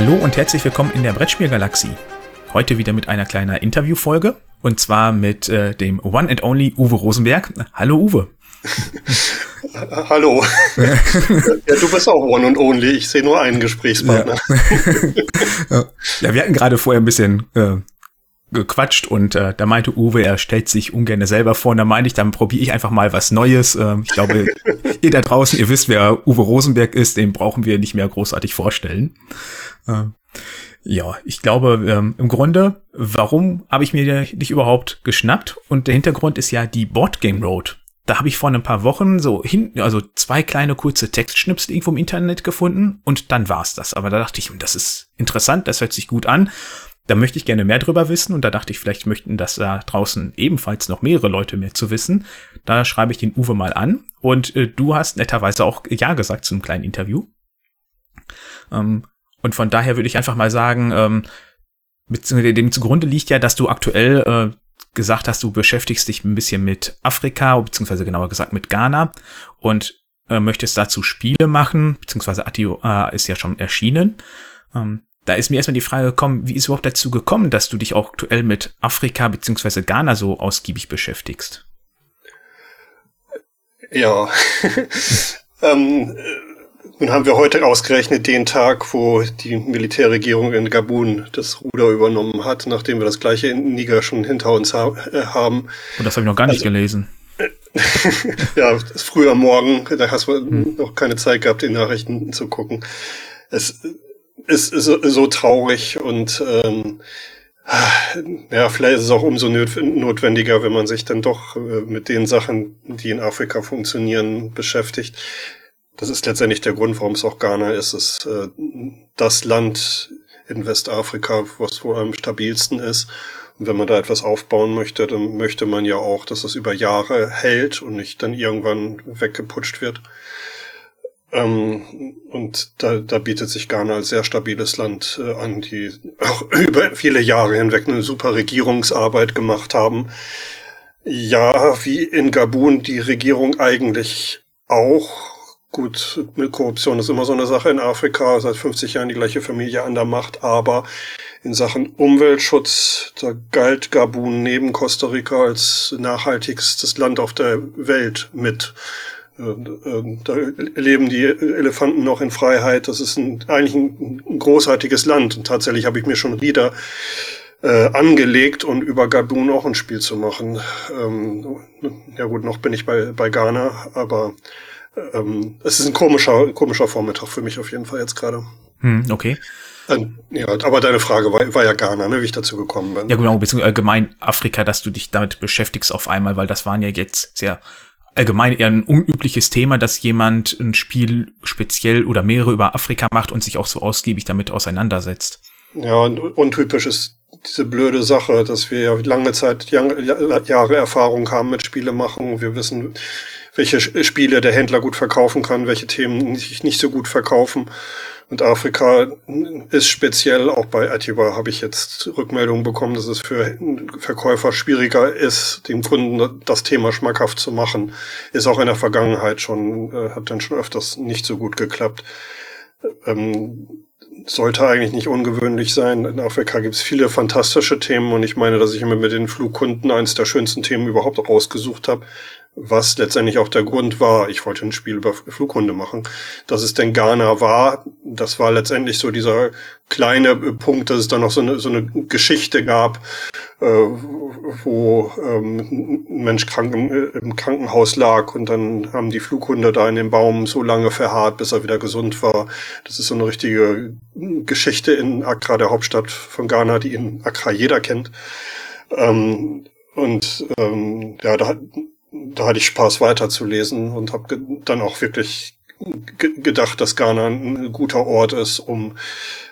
Hallo und herzlich willkommen in der Brettspielgalaxie. Heute wieder mit einer kleinen Interviewfolge und zwar mit äh, dem One and Only Uwe Rosenberg. Hallo Uwe. Hallo. ja, du bist auch One and Only. Ich sehe nur einen Gesprächspartner. Ja, ja wir hatten gerade vorher ein bisschen äh, gequatscht und äh, da meinte Uwe, er stellt sich ungern selber vor. Und da meinte ich, dann probiere ich einfach mal was Neues. Äh, ich glaube, ihr da draußen, ihr wisst, wer Uwe Rosenberg ist, den brauchen wir nicht mehr großartig vorstellen. Äh, ja, ich glaube, ähm, im Grunde, warum habe ich mir dich überhaupt geschnappt? Und der Hintergrund ist ja die Boardgame Road. Da habe ich vor ein paar Wochen so hin, also zwei kleine kurze Textschnipsel irgendwo im Internet gefunden und dann war's das. Aber da dachte ich, das ist interessant, das hört sich gut an. Da möchte ich gerne mehr drüber wissen und da dachte ich, vielleicht möchten das da draußen ebenfalls noch mehrere Leute mehr zu wissen. Da schreibe ich den Uwe mal an und äh, du hast netterweise auch Ja gesagt zu einem kleinen Interview. Ähm, und von daher würde ich einfach mal sagen, ähm, beziehungsweise dem zugrunde liegt ja, dass du aktuell äh, gesagt hast, du beschäftigst dich ein bisschen mit Afrika, beziehungsweise genauer gesagt mit Ghana und äh, möchtest dazu Spiele machen, beziehungsweise Atio äh, ist ja schon erschienen. Ähm, da ist mir erstmal die Frage gekommen, wie ist überhaupt dazu gekommen, dass du dich auch aktuell mit Afrika beziehungsweise Ghana so ausgiebig beschäftigst? Ja, ähm, nun haben wir heute ausgerechnet den Tag, wo die Militärregierung in Gabun das Ruder übernommen hat, nachdem wir das gleiche in Niger schon hinter uns ha äh, haben. Und das habe ich noch gar nicht also, gelesen. ja, ist früher Morgen, da hast du hm. noch keine Zeit gehabt, die Nachrichten zu gucken. Es ist so, so traurig und ähm, ja, vielleicht ist es auch umso notwendiger, wenn man sich dann doch äh, mit den Sachen, die in Afrika funktionieren, beschäftigt. Das ist letztendlich der Grund, warum es auch Ghana ist. Es ist äh, das Land in Westafrika, was wohl am stabilsten ist. Und wenn man da etwas aufbauen möchte, dann möchte man ja auch, dass es über Jahre hält und nicht dann irgendwann weggeputscht wird. Ähm, und da, da bietet sich Ghana als sehr stabiles Land äh, an, die auch über viele Jahre hinweg eine super Regierungsarbeit gemacht haben. Ja, wie in Gabun die Regierung eigentlich auch. Gut, mit Korruption ist immer so eine Sache in Afrika, seit 50 Jahren die gleiche Familie an der Macht, aber in Sachen Umweltschutz, da galt Gabun neben Costa Rica als nachhaltigstes Land auf der Welt mit. Da leben die Elefanten noch in Freiheit. Das ist ein, eigentlich ein, ein großartiges Land. Und tatsächlich habe ich mir schon wieder äh, angelegt und über Gabun auch ein Spiel zu machen. Ähm, ja gut, noch bin ich bei, bei Ghana, aber ähm, es ist ein komischer, komischer Vormittag für mich auf jeden Fall jetzt gerade. Hm, okay. Ähm, ja, aber deine Frage war, war ja Ghana, ne, wie ich dazu gekommen bin. Ja, genau, beziehungsweise allgemein Afrika, dass du dich damit beschäftigst auf einmal, weil das waren ja jetzt sehr allgemein eher ein unübliches Thema, dass jemand ein Spiel speziell oder mehrere über Afrika macht und sich auch so ausgiebig damit auseinandersetzt. Ja, und untypisch ist diese blöde Sache, dass wir ja lange Zeit, Jahre Erfahrung haben mit Spiele machen. Wir wissen, welche Spiele der Händler gut verkaufen kann, welche Themen sich nicht so gut verkaufen. Und Afrika ist speziell, auch bei Atiba habe ich jetzt Rückmeldungen bekommen, dass es für Verkäufer schwieriger ist, dem Kunden das Thema schmackhaft zu machen. Ist auch in der Vergangenheit schon, äh, hat dann schon öfters nicht so gut geklappt. Ähm, sollte eigentlich nicht ungewöhnlich sein. In Afrika gibt es viele fantastische Themen und ich meine, dass ich mir mit den Flugkunden eines der schönsten Themen überhaupt rausgesucht habe was letztendlich auch der Grund war, ich wollte ein Spiel über Flughunde machen, dass es denn Ghana war, das war letztendlich so dieser kleine Punkt, dass es da noch so eine, so eine Geschichte gab, äh, wo ähm, ein Mensch krank im, im, Krankenhaus lag und dann haben die Flughunde da in dem Baum so lange verharrt, bis er wieder gesund war. Das ist so eine richtige Geschichte in Accra, der Hauptstadt von Ghana, die in Accra jeder kennt. Ähm, und ähm, ja, da da hatte ich Spaß weiterzulesen und habe dann auch wirklich gedacht, dass Ghana ein guter Ort ist, um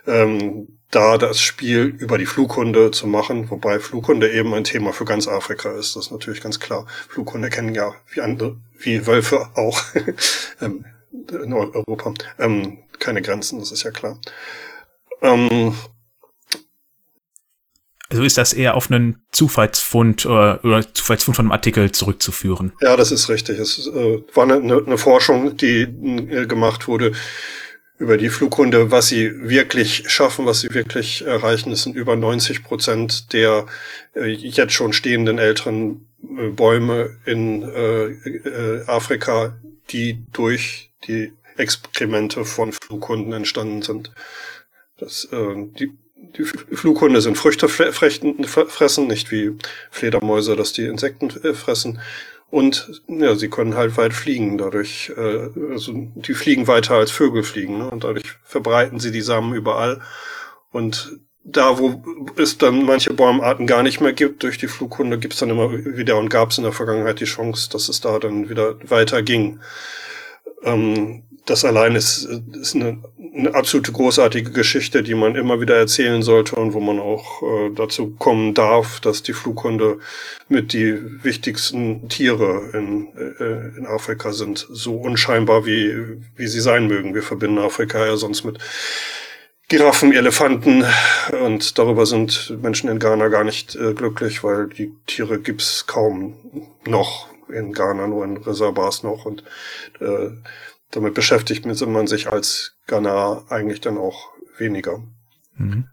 ähm, da das Spiel über die Flughunde zu machen, wobei Flughunde eben ein Thema für ganz Afrika ist. Das ist natürlich ganz klar. Flughunde kennen ja wie andere, wie Wölfe auch ähm, in Europa ähm, keine Grenzen, das ist ja klar. Ähm, also ist das eher auf einen Zufallsfund äh, oder Zufallsfund von einem Artikel zurückzuführen? Ja, das ist richtig. Es äh, war eine, eine, Forschung, die äh, gemacht wurde über die Flughunde, was sie wirklich schaffen, was sie wirklich erreichen, das sind über 90 Prozent der äh, jetzt schon stehenden älteren äh, Bäume in äh, äh, Afrika, die durch die Exkremente von Flughunden entstanden sind. Das, äh, die, die Flughunde sind Früchte fressen, nicht wie Fledermäuse, dass die Insekten fressen. Und ja, sie können halt weit fliegen, dadurch, äh, also die fliegen weiter als Vögel fliegen, ne? und dadurch verbreiten sie die Samen überall. Und da, wo es dann manche Baumarten gar nicht mehr gibt, durch die Flughunde, gibt's dann immer wieder und gab es in der Vergangenheit die Chance, dass es da dann wieder weiter ging. Ähm, das allein ist, ist eine, eine absolute großartige Geschichte, die man immer wieder erzählen sollte und wo man auch äh, dazu kommen darf, dass die Flughunde mit die wichtigsten Tiere in, äh, in Afrika sind. So unscheinbar wie, wie sie sein mögen. Wir verbinden Afrika ja sonst mit Giraffen, Elefanten und darüber sind Menschen in Ghana gar nicht äh, glücklich, weil die Tiere gibt's kaum noch in Ghana, nur in Reservoirs noch und äh, damit beschäftigt man sich als Ghana eigentlich dann auch weniger. Mhm.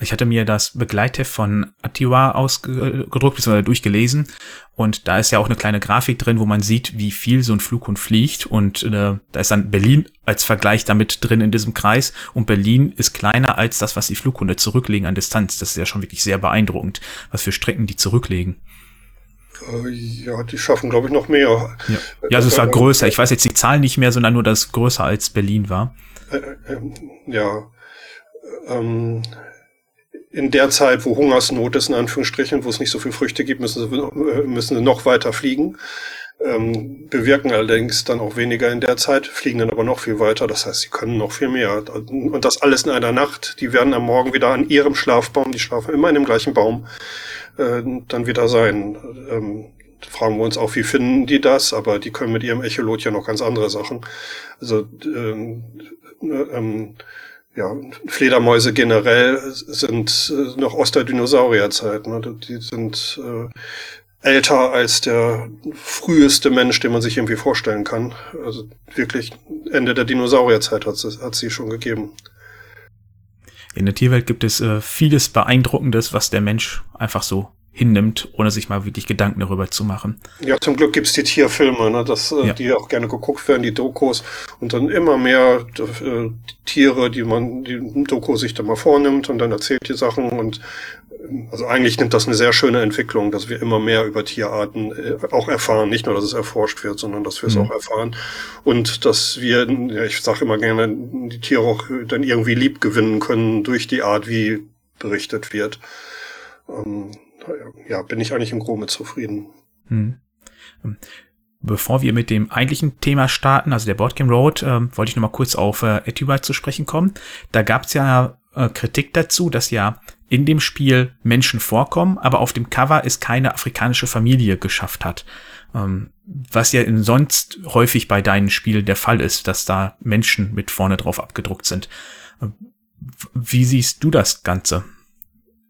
Ich hatte mir das Begleitheft von Atiwa ausgedruckt bzw. durchgelesen und da ist ja auch eine kleine Grafik drin, wo man sieht, wie viel so ein Flughund fliegt und äh, da ist dann Berlin als Vergleich damit drin in diesem Kreis und Berlin ist kleiner als das, was die Flughunde zurücklegen an Distanz. Das ist ja schon wirklich sehr beeindruckend, was für Strecken die zurücklegen. Äh, ja, die schaffen, glaube ich, noch mehr. Ja, ja also es war äh, größer. Ich weiß jetzt die Zahl nicht mehr, sondern nur, dass es größer als Berlin war. Äh, ähm, ja. Ähm, in der Zeit, wo Hungersnot ist, in Anführungsstrichen, wo es nicht so viel Früchte gibt, müssen sie, müssen sie noch weiter fliegen. Ähm, bewirken allerdings dann auch weniger in der Zeit, fliegen dann aber noch viel weiter. Das heißt, sie können noch viel mehr. Und das alles in einer Nacht. Die werden am Morgen wieder an ihrem Schlafbaum, die schlafen immer in dem gleichen Baum, äh, dann wieder sein. Ähm, fragen wir uns auch, wie finden die das? Aber die können mit ihrem Echolot ja noch ganz andere Sachen. Also ähm, ähm, ja, Fledermäuse generell sind äh, noch aus der Dinosaurierzeit. Ne? Die sind äh, älter als der früheste Mensch, den man sich irgendwie vorstellen kann. Also wirklich Ende der Dinosaurierzeit hat es hat sie schon gegeben. In der Tierwelt gibt es äh, vieles Beeindruckendes, was der Mensch einfach so hinnimmt, ohne sich mal wirklich Gedanken darüber zu machen. Ja, zum Glück gibt's die Tierfilme, ne, dass, äh, ja. die auch gerne geguckt werden, die Dokus und dann immer mehr äh, Tiere, die man, die Doku sich dann mal vornimmt und dann erzählt die Sachen und also eigentlich nimmt das eine sehr schöne Entwicklung, dass wir immer mehr über Tierarten äh, auch erfahren. Nicht nur, dass es erforscht wird, sondern dass wir es mhm. auch erfahren. Und dass wir, ja, ich sage immer gerne, die Tiere auch dann irgendwie lieb gewinnen können durch die Art, wie berichtet wird. Ähm, ja, bin ich eigentlich im Groben zufrieden. Mhm. Bevor wir mit dem eigentlichen Thema starten, also der Boardgame Road, äh, wollte ich noch mal kurz auf äh, Etubat zu sprechen kommen. Da gab es ja äh, Kritik dazu, dass ja in dem Spiel Menschen vorkommen, aber auf dem Cover es keine afrikanische Familie geschafft hat. Ähm, was ja sonst häufig bei deinen Spielen der Fall ist, dass da Menschen mit vorne drauf abgedruckt sind. Ähm, wie siehst du das Ganze?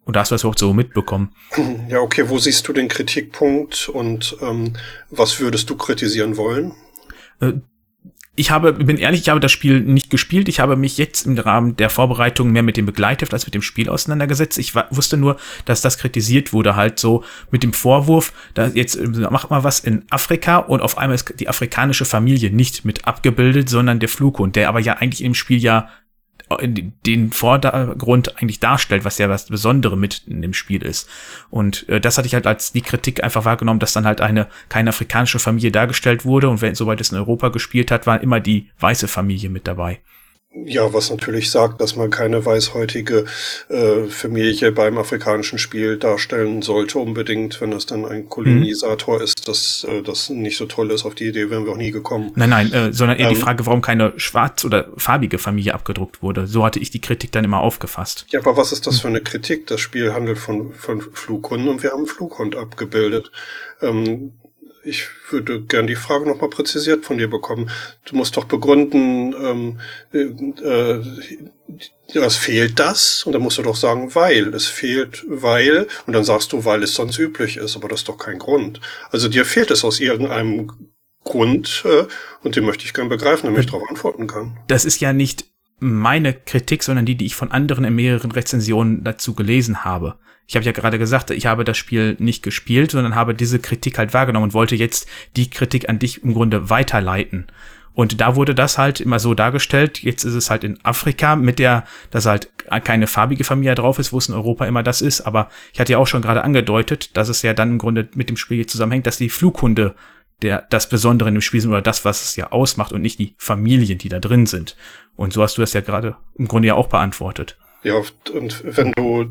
Und hast du das überhaupt so mitbekommen? Ja, okay, wo siehst du den Kritikpunkt und ähm, was würdest du kritisieren wollen? Ich habe, bin ehrlich, ich habe das Spiel nicht gespielt. Ich habe mich jetzt im Rahmen der Vorbereitung mehr mit dem Begleitheft als mit dem Spiel auseinandergesetzt. Ich wusste nur, dass das kritisiert wurde, halt so mit dem Vorwurf, da jetzt äh, macht mal was in Afrika und auf einmal ist die afrikanische Familie nicht mit abgebildet, sondern der Flughund, der aber ja eigentlich im Spiel ja den Vordergrund eigentlich darstellt, was ja das Besondere mit in dem Spiel ist. Und äh, das hatte ich halt als die Kritik einfach wahrgenommen, dass dann halt eine keine afrikanische Familie dargestellt wurde und wenn soweit es in Europa gespielt hat, war immer die weiße Familie mit dabei. Ja, was natürlich sagt, dass man keine weißhäutige äh, Familie beim afrikanischen Spiel darstellen sollte, unbedingt, wenn es dann ein Kolonisator mhm. ist, dass äh, das nicht so toll ist. Auf die Idee wären wir auch nie gekommen. Nein, nein, äh, sondern eher ähm, die Frage, warum keine schwarz- oder farbige Familie abgedruckt wurde. So hatte ich die Kritik dann immer aufgefasst. Ja, aber was ist das für eine Kritik? Das Spiel handelt von, von Flughunden und wir haben einen Flughund abgebildet. Ähm, ich würde gern die Frage nochmal präzisiert von dir bekommen. Du musst doch begründen, ähm, äh, was fehlt das? Und dann musst du doch sagen, weil. Es fehlt, weil. Und dann sagst du, weil es sonst üblich ist. Aber das ist doch kein Grund. Also dir fehlt es aus irgendeinem Grund äh, und den möchte ich gern begreifen, damit ich darauf antworten kann. Das ist ja nicht meine Kritik, sondern die, die ich von anderen in mehreren Rezensionen dazu gelesen habe. Ich habe ja gerade gesagt, ich habe das Spiel nicht gespielt, sondern habe diese Kritik halt wahrgenommen und wollte jetzt die Kritik an dich im Grunde weiterleiten. Und da wurde das halt immer so dargestellt. Jetzt ist es halt in Afrika mit der, dass halt keine farbige Familie drauf ist, wo es in Europa immer das ist. Aber ich hatte ja auch schon gerade angedeutet, dass es ja dann im Grunde mit dem Spiel zusammenhängt, dass die Flughunde der, das Besondere in dem Spiel sind oder das, was es ja ausmacht und nicht die Familien, die da drin sind. Und so hast du das ja gerade im Grunde ja auch beantwortet. Ja, und wenn du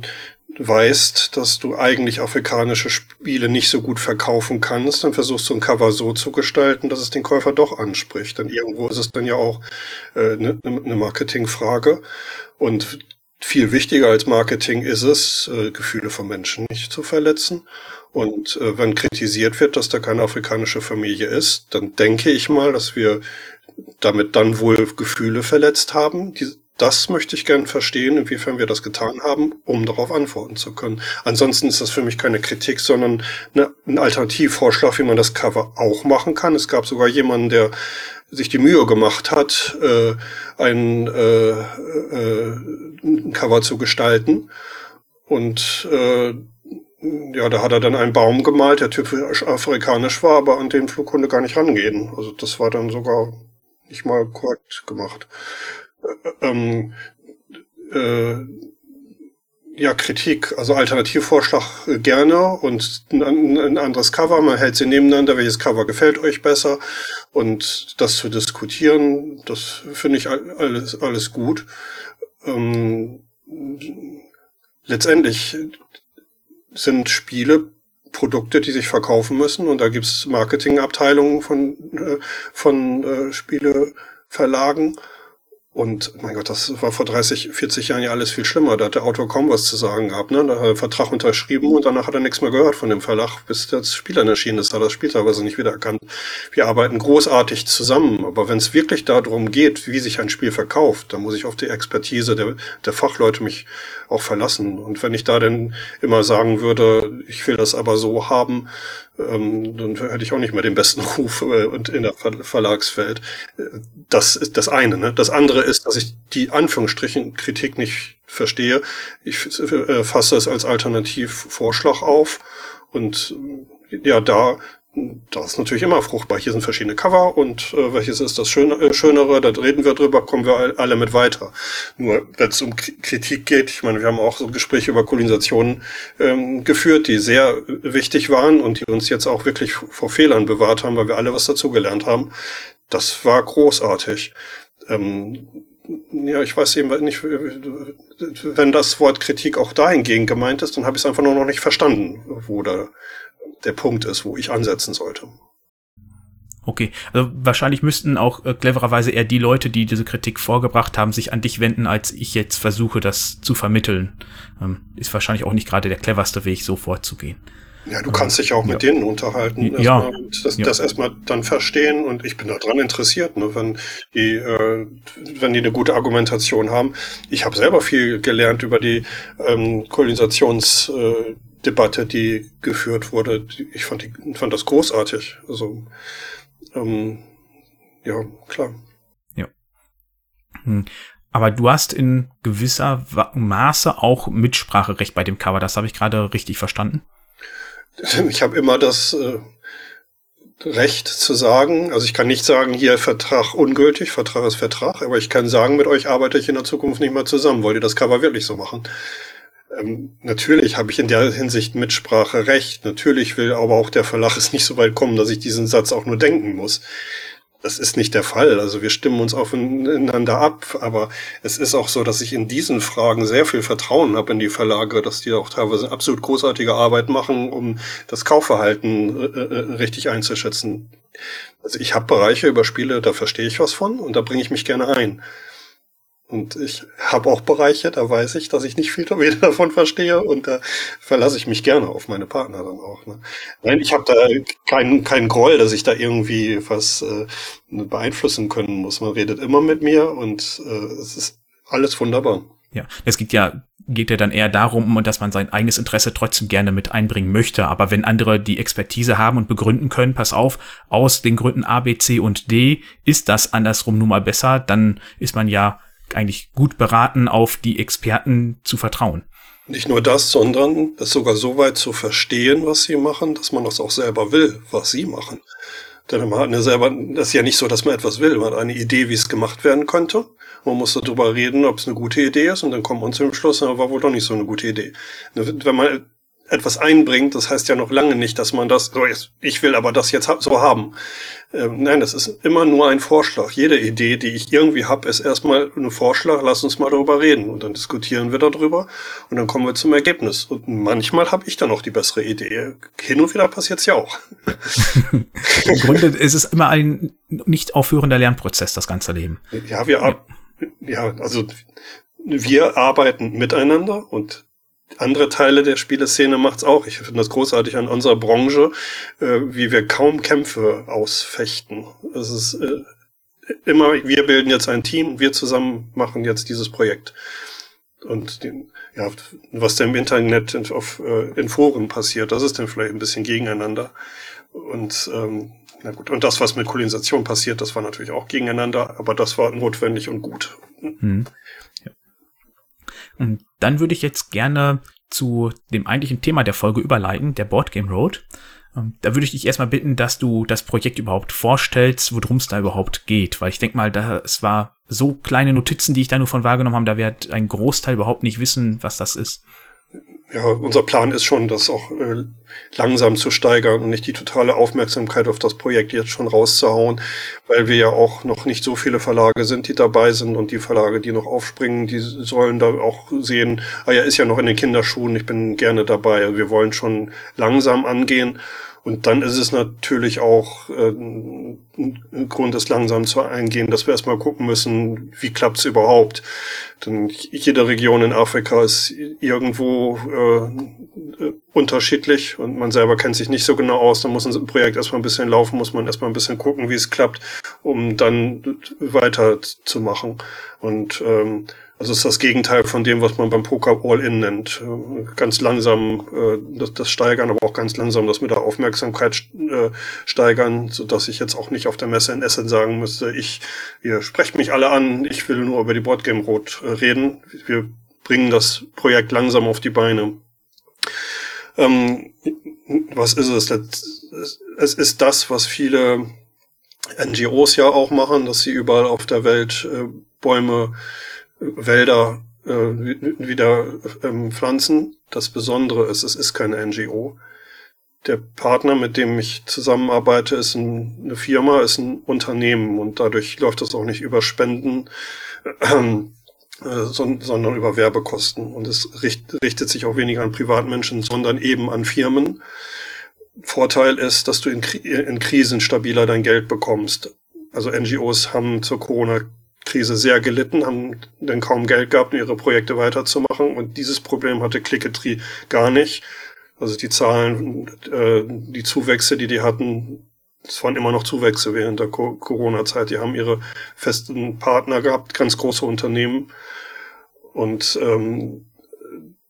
weißt, dass du eigentlich afrikanische Spiele nicht so gut verkaufen kannst, dann versuchst du ein Cover so zu gestalten, dass es den Käufer doch anspricht. Denn irgendwo ist es dann ja auch eine äh, ne Marketingfrage. Und viel wichtiger als Marketing ist es, äh, Gefühle von Menschen nicht zu verletzen. Und äh, wenn kritisiert wird, dass da keine afrikanische Familie ist, dann denke ich mal, dass wir damit dann wohl Gefühle verletzt haben, die, das möchte ich gern verstehen, inwiefern wir das getan haben, um darauf antworten zu können. Ansonsten ist das für mich keine Kritik, sondern eine, ein Alternativvorschlag, wie man das Cover auch machen kann. Es gab sogar jemanden, der sich die Mühe gemacht hat, äh, ein, äh, äh, ein Cover zu gestalten. Und äh, ja, da hat er dann einen Baum gemalt, der typisch afrikanisch war, aber an den Flug gar nicht rangehen. Also das war dann sogar nicht mal korrekt gemacht ähm, äh, ja, Kritik, also Alternativvorschlag äh, gerne und ein, ein, anderes Cover, man hält sie nebeneinander, welches Cover gefällt euch besser? Und das zu diskutieren, das finde ich alles, alles gut. Ähm, letztendlich sind Spiele Produkte, die sich verkaufen müssen. Und da gibt's Marketingabteilungen von, äh, von äh, Spieleverlagen und mein Gott, das war vor 30, 40 Jahren ja alles viel schlimmer. Da hat der Autor kaum was zu sagen gehabt. Ne? Da hat er Vertrag unterschrieben und danach hat er nichts mehr gehört von dem Verlag, bis das Spiel dann erschienen ist. Da hat das Spiel teilweise nicht wiedererkannt. Wir arbeiten großartig zusammen, aber wenn es wirklich darum geht, wie sich ein Spiel verkauft, dann muss ich auf die Expertise der, der Fachleute mich auch verlassen. Und wenn ich da denn immer sagen würde, ich will das aber so haben, ähm, dann hätte ich auch nicht mehr den besten Ruf äh, in der Ver Verlagswelt. Das ist das eine. Ne? Das andere ist, dass ich die Anführungsstrichen Kritik nicht verstehe. Ich äh, fasse es als Alternativvorschlag auf und ja, da das ist natürlich immer fruchtbar. Hier sind verschiedene Cover und äh, welches ist das Schön äh, Schönere, da reden wir drüber, kommen wir alle mit weiter. Nur wenn es um Kritik geht, ich meine, wir haben auch so Gespräche über Kolonisationen ähm, geführt, die sehr wichtig waren und die uns jetzt auch wirklich vor Fehlern bewahrt haben, weil wir alle was dazugelernt haben. Das war großartig. Ähm, ja, ich weiß eben nicht, wenn das Wort Kritik auch dahingehend gemeint ist, dann habe ich es einfach nur noch nicht verstanden, wo da der Punkt ist, wo ich ansetzen sollte. Okay, also wahrscheinlich müssten auch äh, clevererweise eher die Leute, die diese Kritik vorgebracht haben, sich an dich wenden, als ich jetzt versuche, das zu vermitteln. Ähm, ist wahrscheinlich auch nicht gerade der cleverste Weg, so vorzugehen. Ja, du kannst dich auch ja. mit denen unterhalten. Ja. Das, ja. das erstmal dann verstehen und ich bin daran interessiert, ne, wenn die, äh, wenn die eine gute Argumentation haben. Ich habe selber viel gelernt über die ähm, Kolonisationsdebatte, äh, Debatte, die geführt wurde. Ich fand, die, fand das großartig. Also ähm, ja, klar. Ja. Hm. Aber du hast in gewisser Maße auch Mitspracherecht bei dem Cover. Das habe ich gerade richtig verstanden. Ich habe immer das äh, Recht zu sagen, also ich kann nicht sagen, hier Vertrag ungültig, Vertrag ist Vertrag, aber ich kann sagen, mit euch arbeite ich in der Zukunft nicht mehr zusammen. Wollt ihr das Cover wirklich so machen? Ähm, natürlich habe ich in der Hinsicht Mitsprache recht. Natürlich will aber auch der Verlag es nicht so weit kommen, dass ich diesen Satz auch nur denken muss. Das ist nicht der Fall. Also wir stimmen uns aufeinander ab, aber es ist auch so, dass ich in diesen Fragen sehr viel Vertrauen habe in die Verlage, dass die auch teilweise absolut großartige Arbeit machen, um das Kaufverhalten äh, äh richtig einzuschätzen. Also ich habe Bereiche über Spiele, da verstehe ich was von und da bringe ich mich gerne ein. Und ich habe auch Bereiche, da weiß ich, dass ich nicht viel davon verstehe und da verlasse ich mich gerne auf meine Partner dann auch. Ne? Nein, ich habe da keinen keinen Groll, dass ich da irgendwie was äh, beeinflussen können muss. Man redet immer mit mir und äh, es ist alles wunderbar. Ja, es geht ja geht ja dann eher darum, dass man sein eigenes Interesse trotzdem gerne mit einbringen möchte. Aber wenn andere die Expertise haben und begründen können, pass auf, aus den Gründen A, B, C und D ist das andersrum nun mal besser, dann ist man ja eigentlich gut beraten, auf die Experten zu vertrauen. Nicht nur das, sondern es sogar so weit zu verstehen, was sie machen, dass man das auch selber will, was sie machen. Denn man hat eine selber, das ist ja nicht so, dass man etwas will. Man hat eine Idee, wie es gemacht werden könnte. Man muss darüber reden, ob es eine gute Idee ist und dann kommt man zu dem Schluss, war wohl doch nicht so eine gute Idee. Wenn man etwas einbringt, das heißt ja noch lange nicht, dass man das, so ist, ich will aber das jetzt so haben. Ähm, nein, das ist immer nur ein Vorschlag. Jede Idee, die ich irgendwie habe, ist erstmal ein Vorschlag, lass uns mal darüber reden. Und dann diskutieren wir darüber und dann kommen wir zum Ergebnis. Und manchmal habe ich dann auch die bessere Idee. Hin und wieder passiert es ja auch. Im Grunde ist es immer ein nicht aufhörender Lernprozess, das ganze Leben. Ja, wir, ja. ja, also wir arbeiten miteinander und andere Teile der Spieleszene macht's auch. Ich finde das großartig an unserer Branche, äh, wie wir kaum Kämpfe ausfechten. Es ist äh, immer, wir bilden jetzt ein Team, wir zusammen machen jetzt dieses Projekt. Und den, ja, was da im Internet in, auf, äh, in Foren passiert, das ist dann vielleicht ein bisschen gegeneinander. Und ähm, na gut, und das, was mit Kolonisation passiert, das war natürlich auch gegeneinander, aber das war notwendig und gut. Hm. Und dann würde ich jetzt gerne zu dem eigentlichen Thema der Folge überleiten, der Boardgame Road. Ähm, da würde ich dich erstmal bitten, dass du das Projekt überhaupt vorstellst, worum es da überhaupt geht. Weil ich denke mal, das war so kleine Notizen, die ich da nur von wahrgenommen habe, da wird ein Großteil überhaupt nicht wissen, was das ist ja, unser Plan ist schon, das auch äh, langsam zu steigern und nicht die totale Aufmerksamkeit auf das Projekt jetzt schon rauszuhauen, weil wir ja auch noch nicht so viele Verlage sind, die dabei sind und die Verlage, die noch aufspringen, die sollen da auch sehen, ah ja, ist ja noch in den Kinderschuhen, ich bin gerne dabei. Also wir wollen schon langsam angehen und dann ist es natürlich auch äh, ein Grund, es langsam zu eingehen, dass wir erstmal gucken müssen, wie klappt's überhaupt. Denn jede Region in Afrika ist irgendwo äh, unterschiedlich und man selber kennt sich nicht so genau aus. Dann muss ein Projekt erstmal ein bisschen laufen, muss man erstmal ein bisschen gucken, wie es klappt, um dann weiter zu machen. Und ähm, also ist das Gegenteil von dem, was man beim Poker All-In nennt. Äh, ganz langsam äh, das, das steigern, aber auch ganz langsam das mit der Aufmerksamkeit äh, steigern, so dass ich jetzt auch nicht auf der Messe in Essen sagen müsste, ich, ihr sprecht mich alle an, ich will nur über die Boardgame Road äh, reden. Wir bringen das Projekt langsam auf die Beine. Ähm, was ist es? Es ist das, was viele NGOs ja auch machen, dass sie überall auf der Welt äh, Bäume Wälder äh, wieder ähm, pflanzen. Das Besondere ist, es ist keine NGO. Der Partner, mit dem ich zusammenarbeite, ist ein, eine Firma, ist ein Unternehmen und dadurch läuft das auch nicht über Spenden, äh, sondern über Werbekosten. Und es richtet sich auch weniger an Privatmenschen, sondern eben an Firmen. Vorteil ist, dass du in, in Krisen stabiler dein Geld bekommst. Also NGOs haben zur Corona Krise sehr gelitten, haben dann kaum Geld gehabt, um ihre Projekte weiterzumachen. Und dieses Problem hatte Clicketry gar nicht. Also die Zahlen, äh, die Zuwächse, die die hatten, es waren immer noch Zuwächse während der Corona-Zeit. Die haben ihre festen Partner gehabt, ganz große Unternehmen. Und ähm,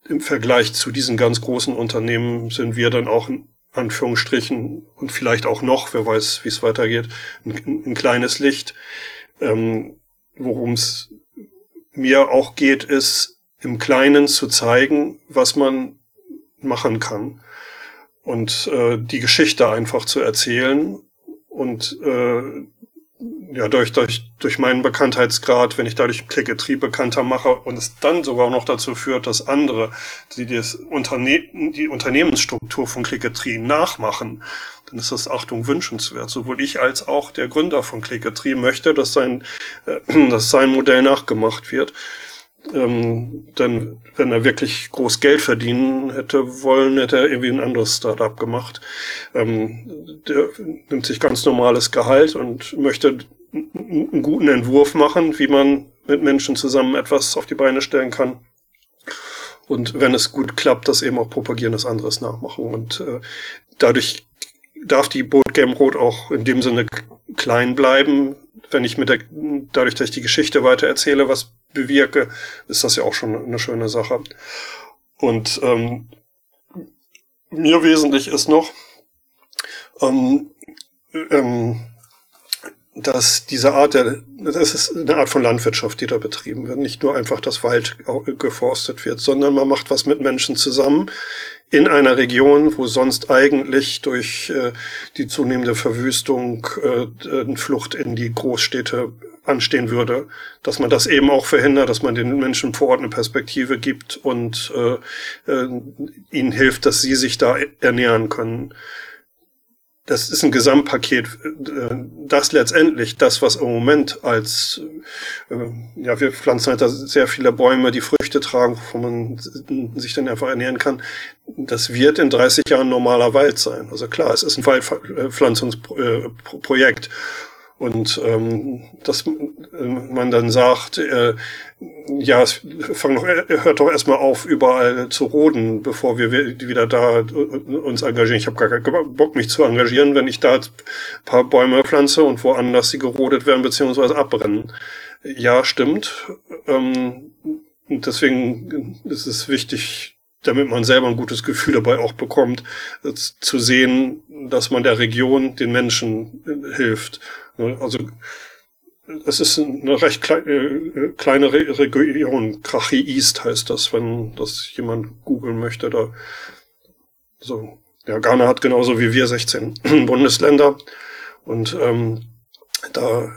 im Vergleich zu diesen ganz großen Unternehmen sind wir dann auch in Anführungsstrichen und vielleicht auch noch, wer weiß, wie es weitergeht, ein, ein kleines Licht. Ähm, worum es mir auch geht, ist im Kleinen zu zeigen, was man machen kann und äh, die Geschichte einfach zu erzählen und äh, ja durch durch durch meinen Bekanntheitsgrad, wenn ich dadurch Klicketrieb bekannter mache und es dann sogar noch dazu führt, dass andere, die das Unterne die Unternehmensstruktur von Klicketrieb nachmachen dann ist das Achtung wünschenswert. Sowohl ich als auch der Gründer von Clicketry möchte, dass sein, äh, dass sein Modell nachgemacht wird. Ähm, denn wenn er wirklich groß Geld verdienen hätte wollen, hätte er irgendwie ein anderes Startup gemacht. Ähm, der nimmt sich ganz normales Gehalt und möchte einen guten Entwurf machen, wie man mit Menschen zusammen etwas auf die Beine stellen kann. Und wenn es gut klappt, das eben auch propagieren, das anderes nachmachen. Und äh, dadurch darf die Boot Game Road auch in dem Sinne klein bleiben. Wenn ich mit der, dadurch, dass ich die Geschichte weiter erzähle, was bewirke, ist das ja auch schon eine schöne Sache. Und ähm, mir wesentlich ist noch, ähm, ähm, dass diese Art der, das ist eine Art von Landwirtschaft, die da betrieben wird. Nicht nur einfach das Wald geforstet wird, sondern man macht was mit Menschen zusammen in einer Region, wo sonst eigentlich durch äh, die zunehmende Verwüstung äh, Flucht in die Großstädte anstehen würde, dass man das eben auch verhindert, dass man den Menschen vor Ort eine Perspektive gibt und äh, äh, ihnen hilft, dass sie sich da ernähren können das ist ein Gesamtpaket, äh, das letztendlich, das, was im Moment als, äh, ja, wir pflanzen halt da sehr viele Bäume, die Früchte tragen, wovon man sich dann einfach ernähren kann, das wird in 30 Jahren normaler Wald sein. Also klar, es ist ein Waldpflanzungsprojekt. Und ähm, dass man dann sagt, äh, ja, fang doch, hört doch erstmal auf, überall zu roden, bevor wir wieder da uns engagieren. Ich habe gar keinen Bock, mich zu engagieren, wenn ich da ein paar Bäume pflanze und woanders sie gerodet werden beziehungsweise abbrennen. Ja, stimmt. Ähm, deswegen ist es wichtig, damit man selber ein gutes Gefühl dabei auch bekommt, zu sehen, dass man der Region, den Menschen hilft? Also es ist eine recht klei äh, kleine Re Region. Krachi East heißt das, wenn das jemand googeln möchte. Da so, ja, Ghana hat genauso wie wir 16 Bundesländer und ähm, da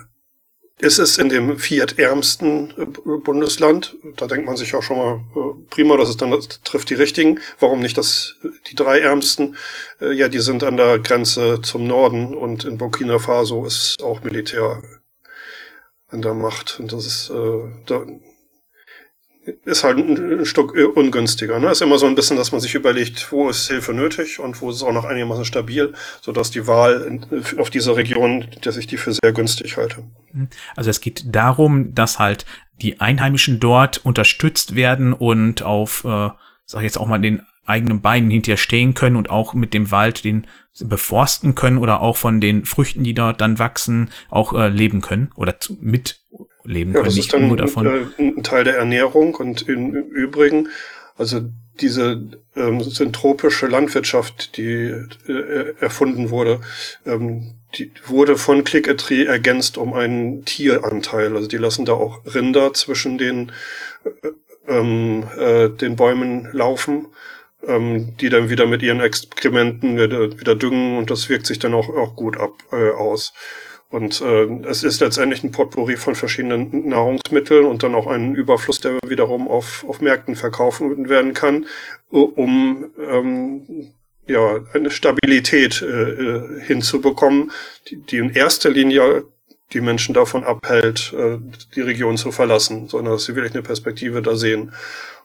ist es in dem viertärmsten äh, Bundesland. Da denkt man sich auch schon mal, äh, prima, das ist dann das trifft die richtigen. Warum nicht das, die drei ärmsten? Äh, ja, die sind an der Grenze zum Norden und in Burkina Faso ist auch Militär an der Macht. Und das ist, da, ist halt ein Stück ungünstiger. Ne? Ist immer so ein bisschen, dass man sich überlegt, wo ist Hilfe nötig und wo ist es auch noch einigermaßen stabil, sodass die Wahl auf diese Region, dass ich die für sehr günstig halte. Also es geht darum, dass halt die Einheimischen dort unterstützt werden und auf, äh, sag ich jetzt auch mal, den eigenen Beinen hinterher stehen können und auch mit dem Wald den beforsten können oder auch von den Früchten, die dort dann wachsen, auch äh, leben können oder mit leben ja, können, das nicht ist dann nur davon. Äh, ein Teil der Ernährung und im Übrigen, also diese ähm, syntropische Landwirtschaft, die äh, erfunden wurde, ähm, die wurde von Tree ergänzt um einen Tieranteil. Also die lassen da auch Rinder zwischen den, äh, ähm, äh, den Bäumen laufen, ähm, die dann wieder mit ihren Exkrementen wieder, wieder düngen und das wirkt sich dann auch, auch gut ab äh, aus. Und äh, es ist letztendlich ein Potpourri von verschiedenen Nahrungsmitteln und dann auch ein Überfluss, der wiederum auf, auf Märkten verkaufen werden kann, um ähm, ja, eine Stabilität äh, äh, hinzubekommen, die, die in erster Linie die Menschen davon abhält, äh, die Region zu verlassen, sondern dass sie wirklich eine Perspektive da sehen.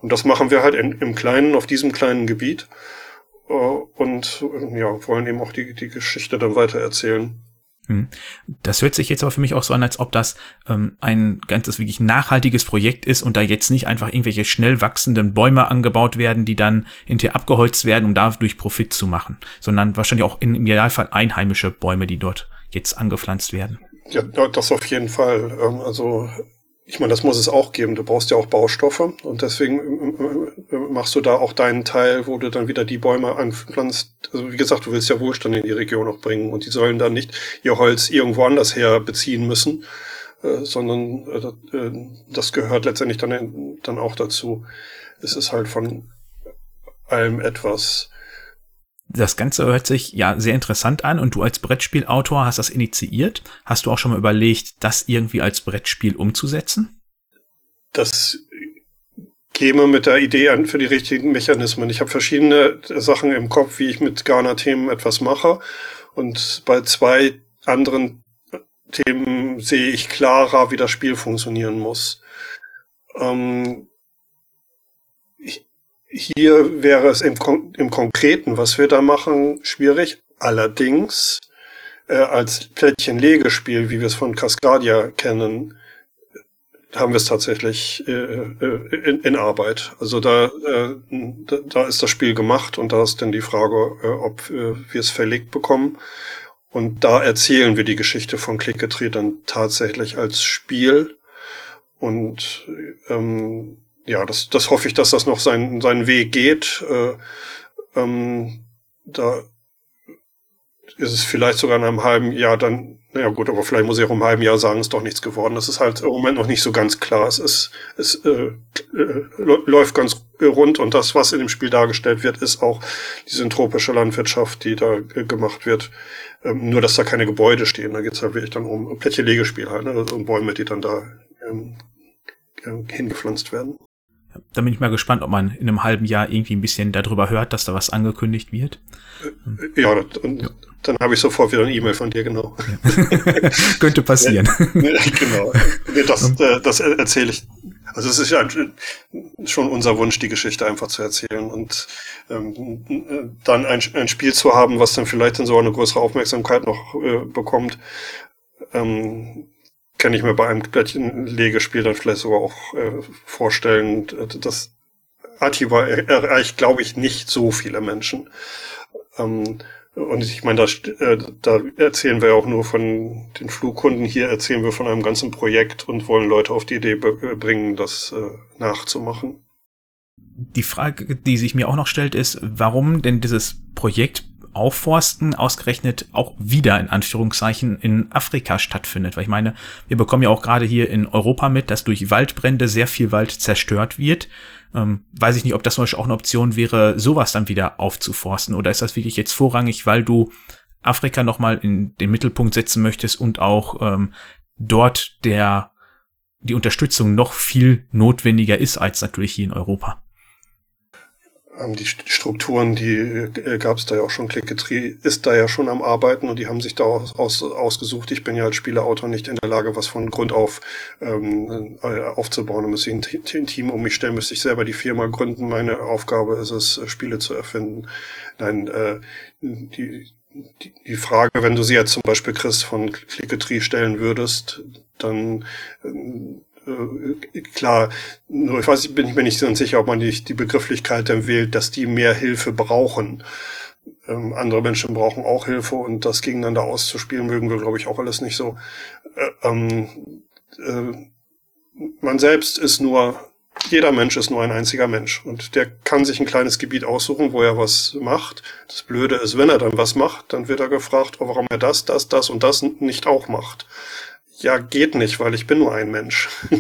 Und das machen wir halt in, im Kleinen, auf diesem kleinen Gebiet äh, und ja, wollen eben auch die, die Geschichte dann weiter erzählen. Hm. Das hört sich jetzt aber für mich auch so an, als ob das ähm, ein ganzes wirklich nachhaltiges Projekt ist und da jetzt nicht einfach irgendwelche schnell wachsenden Bäume angebaut werden, die dann hinterher abgeholzt werden, um dadurch Profit zu machen, sondern wahrscheinlich auch im Idealfall einheimische Bäume, die dort jetzt angepflanzt werden. Ja, das auf jeden Fall. Ähm, also ich meine, das muss es auch geben. Du brauchst ja auch Baustoffe und deswegen äh, äh, machst du da auch deinen Teil, wo du dann wieder die Bäume anpflanzt. Also wie gesagt, du willst ja Wohlstand in die Region auch bringen und die sollen dann nicht ihr Holz irgendwo anders her beziehen müssen, äh, sondern äh, äh das gehört letztendlich dann auch dazu. Es ist halt von allem etwas das Ganze hört sich ja sehr interessant an und du als Brettspielautor hast das initiiert. Hast du auch schon mal überlegt, das irgendwie als Brettspiel umzusetzen? Das käme mit der Idee an für die richtigen Mechanismen. Ich habe verschiedene Sachen im Kopf, wie ich mit Ghana-Themen etwas mache. Und bei zwei anderen Themen sehe ich klarer, wie das Spiel funktionieren muss. Ähm, hier wäre es im, Kon im Konkreten, was wir da machen, schwierig. Allerdings äh, als Plättchen-Legespiel, wie wir es von Cascadia kennen, haben wir es tatsächlich äh, äh, in, in Arbeit. Also da, äh, da ist das Spiel gemacht und da ist dann die Frage, äh, ob äh, wir es verlegt bekommen. Und da erzählen wir die Geschichte von Klicketree dann tatsächlich als Spiel. Und ähm, ja, das, das hoffe ich, dass das noch seinen, seinen Weg geht. Äh, ähm, da ist es vielleicht sogar in einem halben Jahr dann naja gut, aber vielleicht muss ich auch im halben Jahr sagen, ist doch nichts geworden. Das ist halt im Moment noch nicht so ganz klar. Es ist, es äh, äh, läuft ganz rund und das, was in dem Spiel dargestellt wird, ist auch diese tropische Landwirtschaft, die da äh, gemacht wird. Ähm, nur, dass da keine Gebäude stehen. Da geht's halt wirklich dann um Plättchen-Legespiel halt, ne? Also um Bäume, die dann da ähm, hingepflanzt werden. Da bin ich mal gespannt, ob man in einem halben Jahr irgendwie ein bisschen darüber hört, dass da was angekündigt wird. Äh, ja, und ja. dann habe ich sofort wieder eine E-Mail von dir, genau. Ja. Könnte passieren. genau. Das, äh, das erzähle ich. Also es ist ja schon unser Wunsch, die Geschichte einfach zu erzählen und ähm, dann ein, ein Spiel zu haben, was dann vielleicht in so eine größere Aufmerksamkeit noch äh, bekommt. Ähm, kann ich mir bei einem Legespiel dann vielleicht sogar auch äh, vorstellen. Das Atiba erreicht, glaube ich, nicht so viele Menschen. Ähm, und ich meine, da, äh, da erzählen wir auch nur von den Flugkunden. Hier erzählen wir von einem ganzen Projekt und wollen Leute auf die Idee bringen, das äh, nachzumachen. Die Frage, die sich mir auch noch stellt, ist, warum denn dieses Projekt Aufforsten ausgerechnet auch wieder in Anführungszeichen in Afrika stattfindet. Weil ich meine, wir bekommen ja auch gerade hier in Europa mit, dass durch Waldbrände sehr viel Wald zerstört wird. Ähm, weiß ich nicht, ob das zum Beispiel auch eine Option wäre, sowas dann wieder aufzuforsten. Oder ist das wirklich jetzt vorrangig, weil du Afrika nochmal in den Mittelpunkt setzen möchtest und auch ähm, dort der die Unterstützung noch viel notwendiger ist als natürlich hier in Europa die Strukturen, die äh, gab es da ja auch schon. Clicketry ist da ja schon am Arbeiten und die haben sich da aus, aus, ausgesucht. Ich bin ja als Spieleautor nicht in der Lage, was von Grund auf ähm, äh, aufzubauen. Da müsste ich ein, ein Team um mich stellen, müsste ich selber die Firma gründen. Meine Aufgabe ist es, Spiele zu erfinden. Nein, äh, die, die, die Frage, wenn du sie jetzt zum Beispiel Chris von Clicketry stellen würdest, dann äh, äh, klar, nur ich weiß, bin ich mir nicht so sicher, ob man nicht die Begrifflichkeit dann wählt, dass die mehr Hilfe brauchen. Ähm, andere Menschen brauchen auch Hilfe und das gegeneinander auszuspielen, mögen wir, glaube ich, auch alles nicht so. Äh, ähm, äh, man selbst ist nur, jeder Mensch ist nur ein einziger Mensch und der kann sich ein kleines Gebiet aussuchen, wo er was macht. Das Blöde ist, wenn er dann was macht, dann wird er gefragt, warum er das, das, das und das nicht auch macht ja, geht nicht, weil ich bin nur ein Mensch.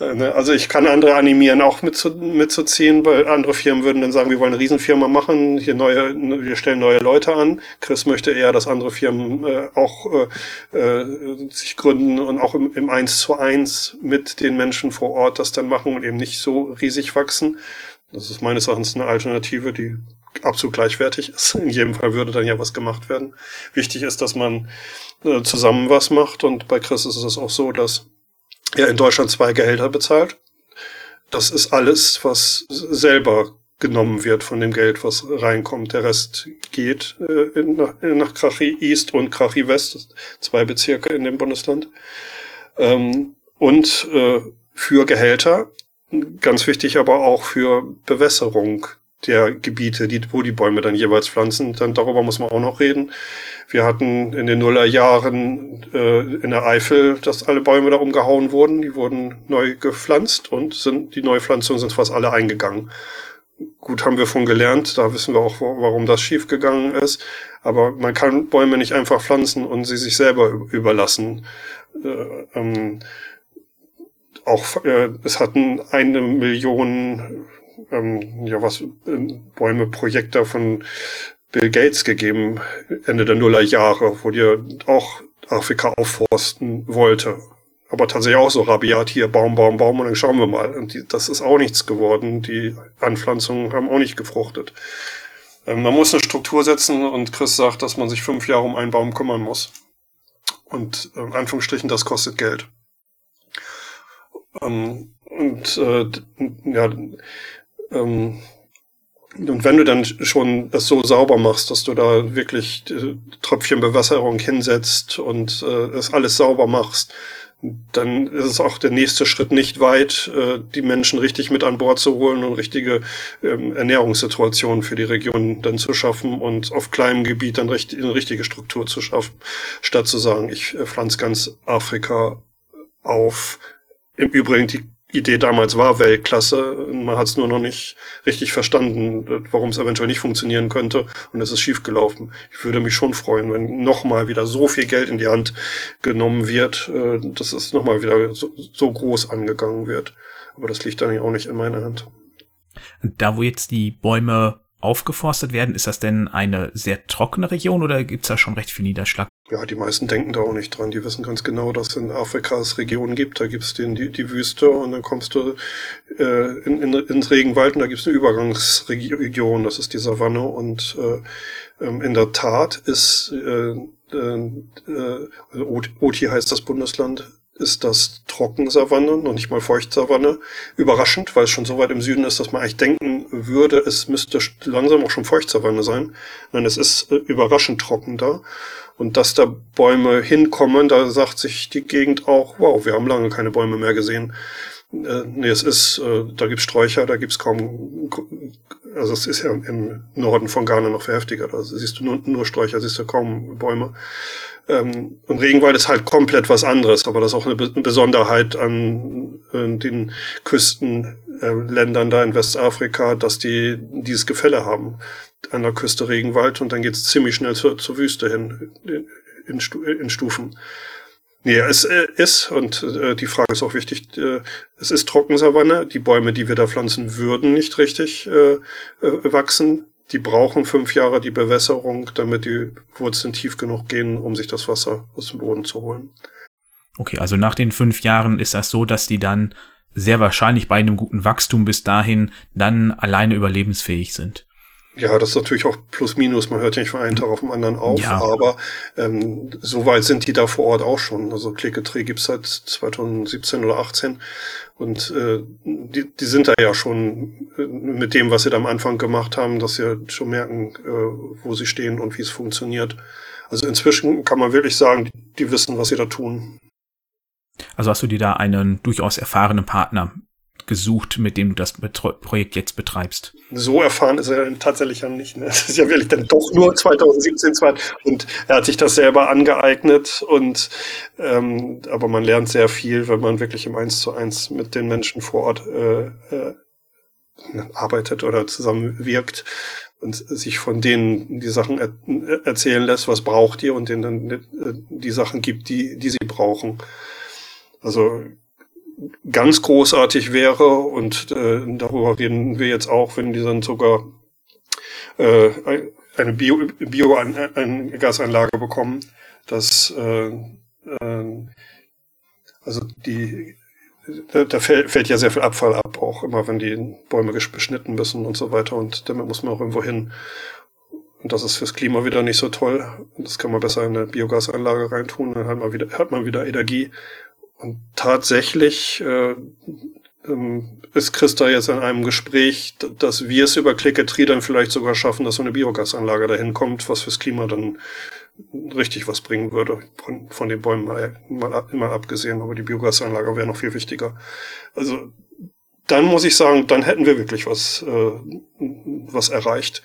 Ne, also ich kann andere animieren, auch mitzu, mitzuziehen, weil andere Firmen würden dann sagen, wir wollen eine Riesenfirma machen, hier neue, wir stellen neue Leute an. Chris möchte eher, dass andere Firmen äh, auch äh, äh, sich gründen und auch im, im 1 zu 1 mit den Menschen vor Ort das dann machen und eben nicht so riesig wachsen. Das ist meines Erachtens eine Alternative, die absolut gleichwertig ist. In jedem Fall würde dann ja was gemacht werden. Wichtig ist, dass man äh, zusammen was macht und bei Chris ist es auch so, dass er in Deutschland zwei Gehälter bezahlt. Das ist alles, was selber genommen wird von dem Geld, was reinkommt. Der Rest geht äh, in, nach, nach Krachi East und Krachi West, zwei Bezirke in dem Bundesland. Ähm, und äh, für Gehälter, ganz wichtig aber auch für Bewässerung der Gebiete, die, wo die Bäume dann jeweils pflanzen. Dann darüber muss man auch noch reden. Wir hatten in den Nullerjahren äh, in der Eifel, dass alle Bäume da umgehauen wurden. Die wurden neu gepflanzt und sind die Neupflanzungen sind fast alle eingegangen. Gut, haben wir von gelernt, da wissen wir auch, warum das schiefgegangen ist. Aber man kann Bäume nicht einfach pflanzen und sie sich selber überlassen. Äh, ähm, auch äh, es hatten eine Million ähm, ja was äh, Bäume Projekte von Bill Gates gegeben Ende der Nullerjahre, wo die auch Afrika aufforsten wollte. Aber tatsächlich auch so rabiat hier Baum, Baum, Baum und dann schauen wir mal. Und die, das ist auch nichts geworden. Die Anpflanzungen haben auch nicht gefruchtet. Ähm, man muss eine Struktur setzen und Chris sagt, dass man sich fünf Jahre um einen Baum kümmern muss. Und äh, in Anführungsstrichen, das kostet Geld. Ähm, und äh, ja, ähm, und wenn du dann schon das so sauber machst, dass du da wirklich äh, Tröpfchen Bewässerung hinsetzt und äh, das alles sauber machst, dann ist es auch der nächste Schritt nicht weit, äh, die Menschen richtig mit an Bord zu holen und richtige ähm, Ernährungssituationen für die Region dann zu schaffen und auf kleinem Gebiet dann richtig, eine richtige Struktur zu schaffen, statt zu sagen, ich äh, pflanze ganz Afrika auf. Im Übrigen, die Idee damals war Weltklasse. Man hat es nur noch nicht richtig verstanden, warum es eventuell nicht funktionieren könnte. Und es ist schiefgelaufen. Ich würde mich schon freuen, wenn nochmal wieder so viel Geld in die Hand genommen wird, äh, dass es nochmal wieder so, so groß angegangen wird. Aber das liegt dann auch nicht in meiner Hand. Da, wo jetzt die Bäume aufgeforstet werden, ist das denn eine sehr trockene Region oder gibt es da schon recht viel Niederschlag? Ja, die meisten denken da auch nicht dran. Die wissen ganz genau, dass es in Afrika es Regionen gibt. Da gibt es die, die Wüste und dann kommst du äh, in, in, ins Regenwald und da gibt es eine Übergangsregion, das ist die Savanne. Und äh, ähm, in der Tat ist, äh, äh, also Oti heißt das Bundesland, ist das Trockensavanne, noch nicht mal Feuchtsavanne. Überraschend, weil es schon so weit im Süden ist, dass man eigentlich denken würde, es müsste langsam auch schon Feuchtsavanne sein. Nein, es ist äh, überraschend trocken da. Und dass da Bäume hinkommen, da sagt sich die Gegend auch, wow, wir haben lange keine Bäume mehr gesehen. Äh, nee, es ist, äh, da gibt's Sträucher, da gibt's kaum, also es ist ja im Norden von Ghana noch viel heftiger, da siehst du nur, nur Sträucher, siehst du kaum Bäume. Ähm, und Regenwald ist halt komplett was anderes, aber das ist auch eine, Besonderheit an äh, den Küstenländern da in Westafrika, dass die dieses Gefälle haben. An der Küste Regenwald und dann geht's ziemlich schnell zur, zur Wüste hin, in, in, in Stufen. Nee, es äh, ist, und äh, die Frage ist auch wichtig, äh, es ist Trockensavanne. Die Bäume, die wir da pflanzen, würden nicht richtig äh, äh, wachsen. Die brauchen fünf Jahre die Bewässerung, damit die Wurzeln tief genug gehen, um sich das Wasser aus dem Boden zu holen. Okay, also nach den fünf Jahren ist das so, dass die dann sehr wahrscheinlich bei einem guten Wachstum bis dahin dann alleine überlebensfähig sind. Ja, das ist natürlich auch plus minus, man hört ja nicht von einem Tag auf den anderen auf, ja. aber ähm, so weit sind die da vor Ort auch schon. Also Klicketree gibt's seit 2017 oder 18 und äh, die, die sind da ja schon äh, mit dem, was sie da am Anfang gemacht haben, dass sie schon merken, äh, wo sie stehen und wie es funktioniert. Also inzwischen kann man wirklich sagen, die, die wissen, was sie da tun. Also hast du dir da einen durchaus erfahrenen Partner gesucht, mit dem du das Projekt jetzt betreibst? So erfahren ist er tatsächlich ja nicht. Ne? Das ist ja wirklich dann doch nur 2017 und er hat sich das selber angeeignet und ähm, aber man lernt sehr viel, wenn man wirklich im Eins zu eins mit den Menschen vor Ort äh, äh, arbeitet oder zusammenwirkt und sich von denen die Sachen er erzählen lässt, was braucht ihr und denen dann äh, die Sachen gibt, die, die sie brauchen. Also ganz großartig wäre und äh, darüber reden wir jetzt auch, wenn die dann sogar äh, eine Bio, Bio bekommen, dass äh, äh, also die da, da fällt, fällt ja sehr viel Abfall ab, auch immer wenn die Bäume beschnitten müssen und so weiter und damit muss man auch irgendwo hin. Und das ist fürs Klima wieder nicht so toll. Das kann man besser in eine Biogasanlage reintun, dann hat man wieder, hat man wieder Energie und tatsächlich äh, ähm, ist Christa jetzt in einem Gespräch, dass wir es über Klicketree dann vielleicht sogar schaffen, dass so eine Biogasanlage dahin kommt, was fürs Klima dann richtig was bringen würde, von, von den Bäumen mal, mal, mal abgesehen, aber die Biogasanlage wäre noch viel wichtiger. Also dann muss ich sagen, dann hätten wir wirklich was, äh, was erreicht.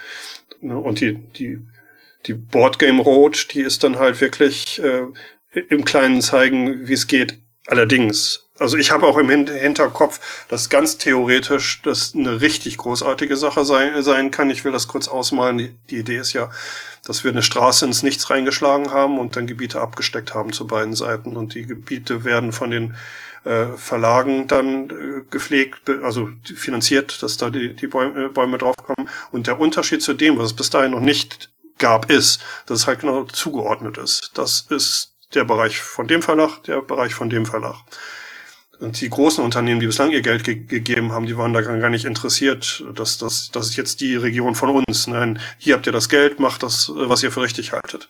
Ne, und die, die, die Boardgame Road, die ist dann halt wirklich äh, im Kleinen zeigen, wie es geht, Allerdings, also ich habe auch im Hinterkopf, dass ganz theoretisch das eine richtig großartige Sache sein, sein kann. Ich will das kurz ausmalen. Die, Idee ist ja, dass wir eine Straße ins Nichts reingeschlagen haben und dann Gebiete abgesteckt haben zu beiden Seiten. Und die Gebiete werden von den äh, Verlagen dann äh, gepflegt, also finanziert, dass da die, die Bäume, äh, Bäume draufkommen. Und der Unterschied zu dem, was es bis dahin noch nicht gab, ist, dass es halt genau zugeordnet ist. Das ist der Bereich von dem Verlag, der Bereich von dem Verlag. Und die großen Unternehmen, die bislang ihr Geld ge gegeben haben, die waren da gar nicht interessiert, dass das, das ist jetzt die Region von uns. Nein, hier habt ihr das Geld, macht das, was ihr für richtig haltet.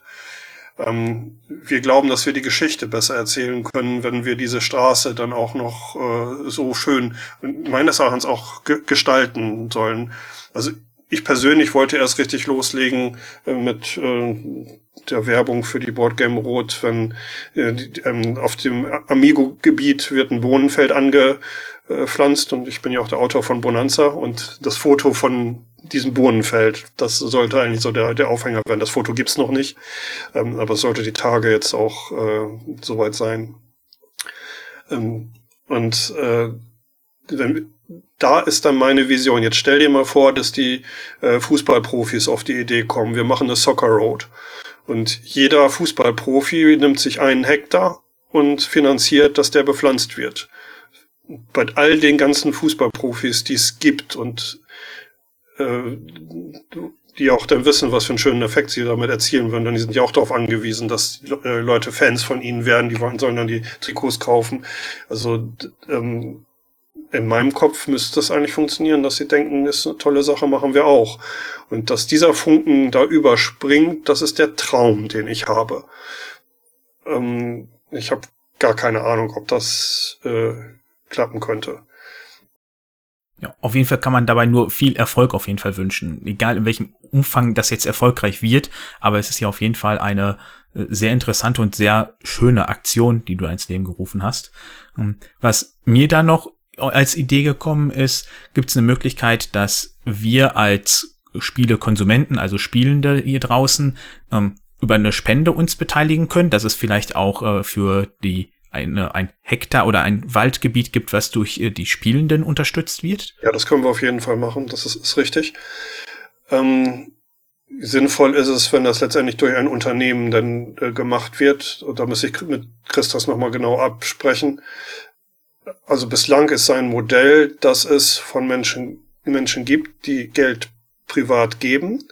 Ähm, wir glauben, dass wir die Geschichte besser erzählen können, wenn wir diese Straße dann auch noch äh, so schön, meines Erachtens auch ge gestalten sollen. Also ich persönlich wollte erst richtig loslegen äh, mit äh, der Werbung für die Boardgame Rot, wenn äh, die, ähm, auf dem Amigo-Gebiet wird ein Bohnenfeld angepflanzt und ich bin ja auch der Autor von Bonanza und das Foto von diesem Bohnenfeld, das sollte eigentlich so der, der Aufhänger werden. Das Foto gibt's noch nicht, ähm, aber es sollte die Tage jetzt auch äh, soweit sein. Ähm, und äh, wenn, da ist dann meine Vision. Jetzt stell dir mal vor, dass die äh, Fußballprofis auf die Idee kommen. Wir machen eine Soccer Road. Und jeder Fußballprofi nimmt sich einen Hektar und finanziert, dass der bepflanzt wird. Bei all den ganzen Fußballprofis, die es gibt und äh, die auch dann wissen, was für einen schönen Effekt sie damit erzielen würden. Denn die sind ja auch darauf angewiesen, dass äh, Leute Fans von ihnen werden, die wollen, sollen dann die Trikots kaufen. Also ähm, in meinem Kopf müsste das eigentlich funktionieren, dass sie denken, ist eine tolle Sache, machen wir auch. Und dass dieser Funken da überspringt, das ist der Traum, den ich habe. Ähm, ich habe gar keine Ahnung, ob das äh, klappen könnte. Ja, auf jeden Fall kann man dabei nur viel Erfolg auf jeden Fall wünschen. Egal in welchem Umfang das jetzt erfolgreich wird, aber es ist ja auf jeden Fall eine äh, sehr interessante und sehr schöne Aktion, die du ins Leben gerufen hast. Ähm, was mir da noch als Idee gekommen ist, gibt es eine Möglichkeit, dass wir als Spielekonsumenten, also Spielende hier draußen, ähm, über eine Spende uns beteiligen können, dass es vielleicht auch äh, für die eine, ein Hektar oder ein Waldgebiet gibt, was durch äh, die Spielenden unterstützt wird? Ja, das können wir auf jeden Fall machen, das ist, ist richtig. Ähm, sinnvoll ist es, wenn das letztendlich durch ein Unternehmen dann äh, gemacht wird. Und da muss ich mit Christus nochmal genau absprechen. Also bislang ist sein Modell, dass es von Menschen, Menschen gibt, die Geld privat geben.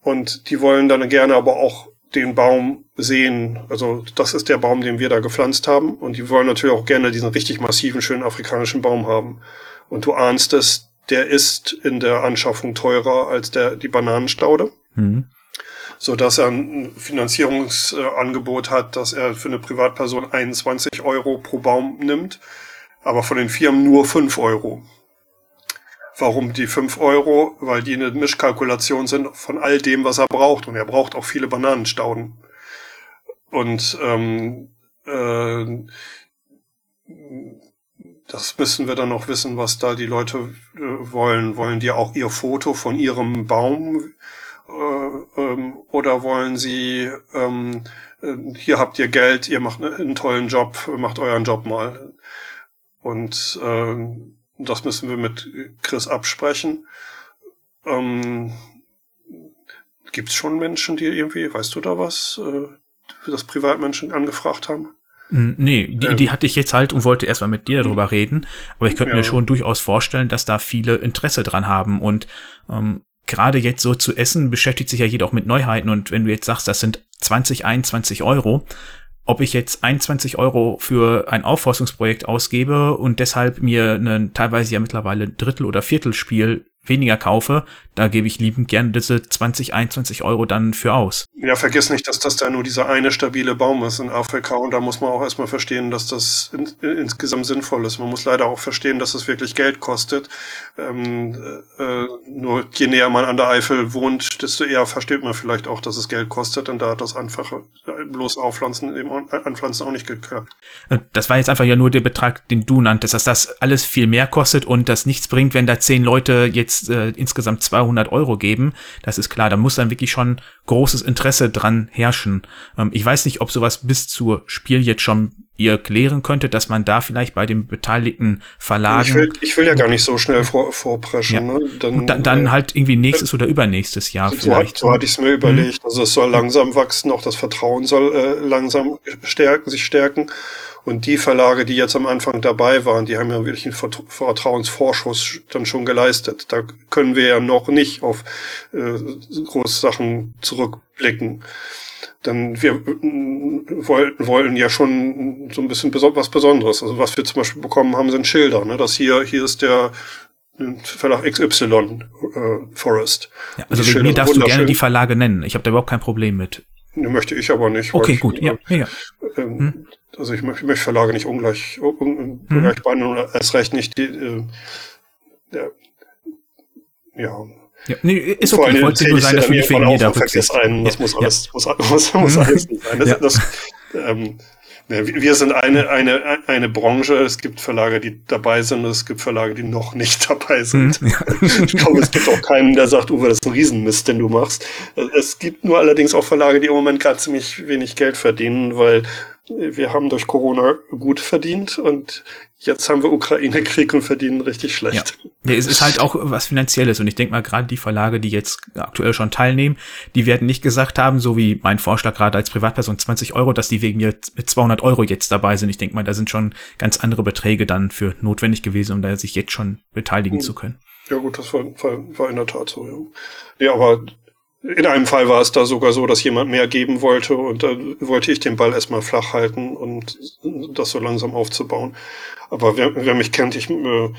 Und die wollen dann gerne aber auch den Baum sehen. Also das ist der Baum, den wir da gepflanzt haben. Und die wollen natürlich auch gerne diesen richtig massiven, schönen afrikanischen Baum haben. Und du ahnst es, der ist in der Anschaffung teurer als der, die Bananenstaude. Mhm. So dass er ein Finanzierungsangebot hat, dass er für eine Privatperson 21 Euro pro Baum nimmt, aber von den Firmen nur 5 Euro. Warum die 5 Euro? Weil die eine Mischkalkulation sind von all dem, was er braucht. Und er braucht auch viele Bananenstauden. Und ähm, äh, das müssen wir dann noch wissen, was da die Leute äh, wollen. Wollen die auch ihr Foto von ihrem Baum äh, ähm, oder wollen sie ähm, äh, hier habt ihr Geld, ihr macht einen tollen Job, macht euren Job mal. Und ähm, das müssen wir mit Chris absprechen. Ähm, Gibt es schon Menschen, die irgendwie, weißt du da was, äh, das Privatmenschen angefragt haben? Nee, die, ähm, die hatte ich jetzt halt und wollte erstmal mit dir darüber reden. Aber ich könnte ja. mir schon durchaus vorstellen, dass da viele Interesse dran haben. Und ähm, gerade jetzt so zu essen beschäftigt sich ja jeder auch mit Neuheiten. Und wenn du jetzt sagst, das sind 20, 21 Euro, ob ich jetzt 21 Euro für ein Aufforstungsprojekt ausgebe und deshalb mir ein teilweise ja mittlerweile Drittel- oder Viertelspiel weniger kaufe, da gebe ich liebend gern diese 20, 21 Euro dann für aus. Ja, vergiss nicht, dass das da nur dieser eine stabile Baum ist in Afrika und da muss man auch erstmal verstehen, dass das in, in, insgesamt sinnvoll ist. Man muss leider auch verstehen, dass es wirklich Geld kostet. Ähm, äh, nur je näher man an der Eifel wohnt, desto eher versteht man vielleicht auch, dass es Geld kostet und da hat das einfache bloß Aufpflanzen, eben Anpflanzen auch nicht geklappt. Äh, das war jetzt einfach ja nur der Betrag, den du nanntest, dass das alles viel mehr kostet und das nichts bringt, wenn da zehn Leute jetzt äh, insgesamt 200 Euro geben. Das ist klar, da muss dann wirklich schon großes Interesse dran herrschen. Ähm, ich weiß nicht, ob sowas bis zur Spiel jetzt schon ihr klären könntet, dass man da vielleicht bei den beteiligten Verlagen. Ich will, ich will ja gar nicht so schnell vor, vorpreschen. Ja. Ne? Dann, und dann, dann äh, halt irgendwie nächstes äh, oder übernächstes Jahr so vielleicht. Hat, so hatte ich es mir überlegt. Mhm. Also es soll langsam wachsen, auch das Vertrauen soll äh, langsam stärken, sich stärken. Und die Verlage, die jetzt am Anfang dabei waren, die haben ja wirklich einen Vertrauensvorschuss dann schon geleistet. Da können wir ja noch nicht auf äh, große Sachen zurückblicken. Dann wir wollten, wollen ja schon so ein bisschen was Besonderes. Also was wir zum Beispiel bekommen haben, sind Schilder. Ne? Das hier, hier ist der Verlag XY äh, Forest. Ja, also wegen mir darfst du gerne die Verlage nennen. Ich habe da überhaupt kein Problem mit. Ne, möchte ich aber nicht. Okay, ich, gut, ja. ja. Ähm, hm? Also ich möchte, möchte Verlage nicht ungleich, ungleich hm. behandeln und erst recht nicht die, äh, der, ja. Ja, nee, ist okay. Ich wollte nur sagen, dass wir nicht wegen jeder Rücksicht. Ein, das ja, muss alles, ja. muss, muss, muss alles nicht sein. Das, ja. das, ähm, wir sind eine, eine, eine Branche. Es gibt Verlage, die dabei sind, und es gibt Verlage, die noch nicht dabei sind. Mhm, ja. Ich glaube, es gibt auch keinen, der sagt, Uwe, das ist ein Riesenmist, den du machst. Es gibt nur allerdings auch Verlage, die im Moment gerade ziemlich wenig Geld verdienen, weil wir haben durch Corona gut verdient und jetzt haben wir Ukraine-Krieg und verdienen richtig schlecht. Ja. ja, es ist halt auch was Finanzielles und ich denke mal gerade die Verlage, die jetzt aktuell schon teilnehmen, die werden nicht gesagt haben, so wie mein Vorschlag gerade als Privatperson 20 Euro, dass die wegen mir mit 200 Euro jetzt dabei sind. Ich denke mal, da sind schon ganz andere Beträge dann für notwendig gewesen, um da sich jetzt schon beteiligen hm. zu können. Ja gut, das war, war, war in der Tat so. Ja, ja aber in einem Fall war es da sogar so, dass jemand mehr geben wollte und da wollte ich den Ball erstmal flach halten und das so langsam aufzubauen. Aber wer, wer mich kennt, ich äh,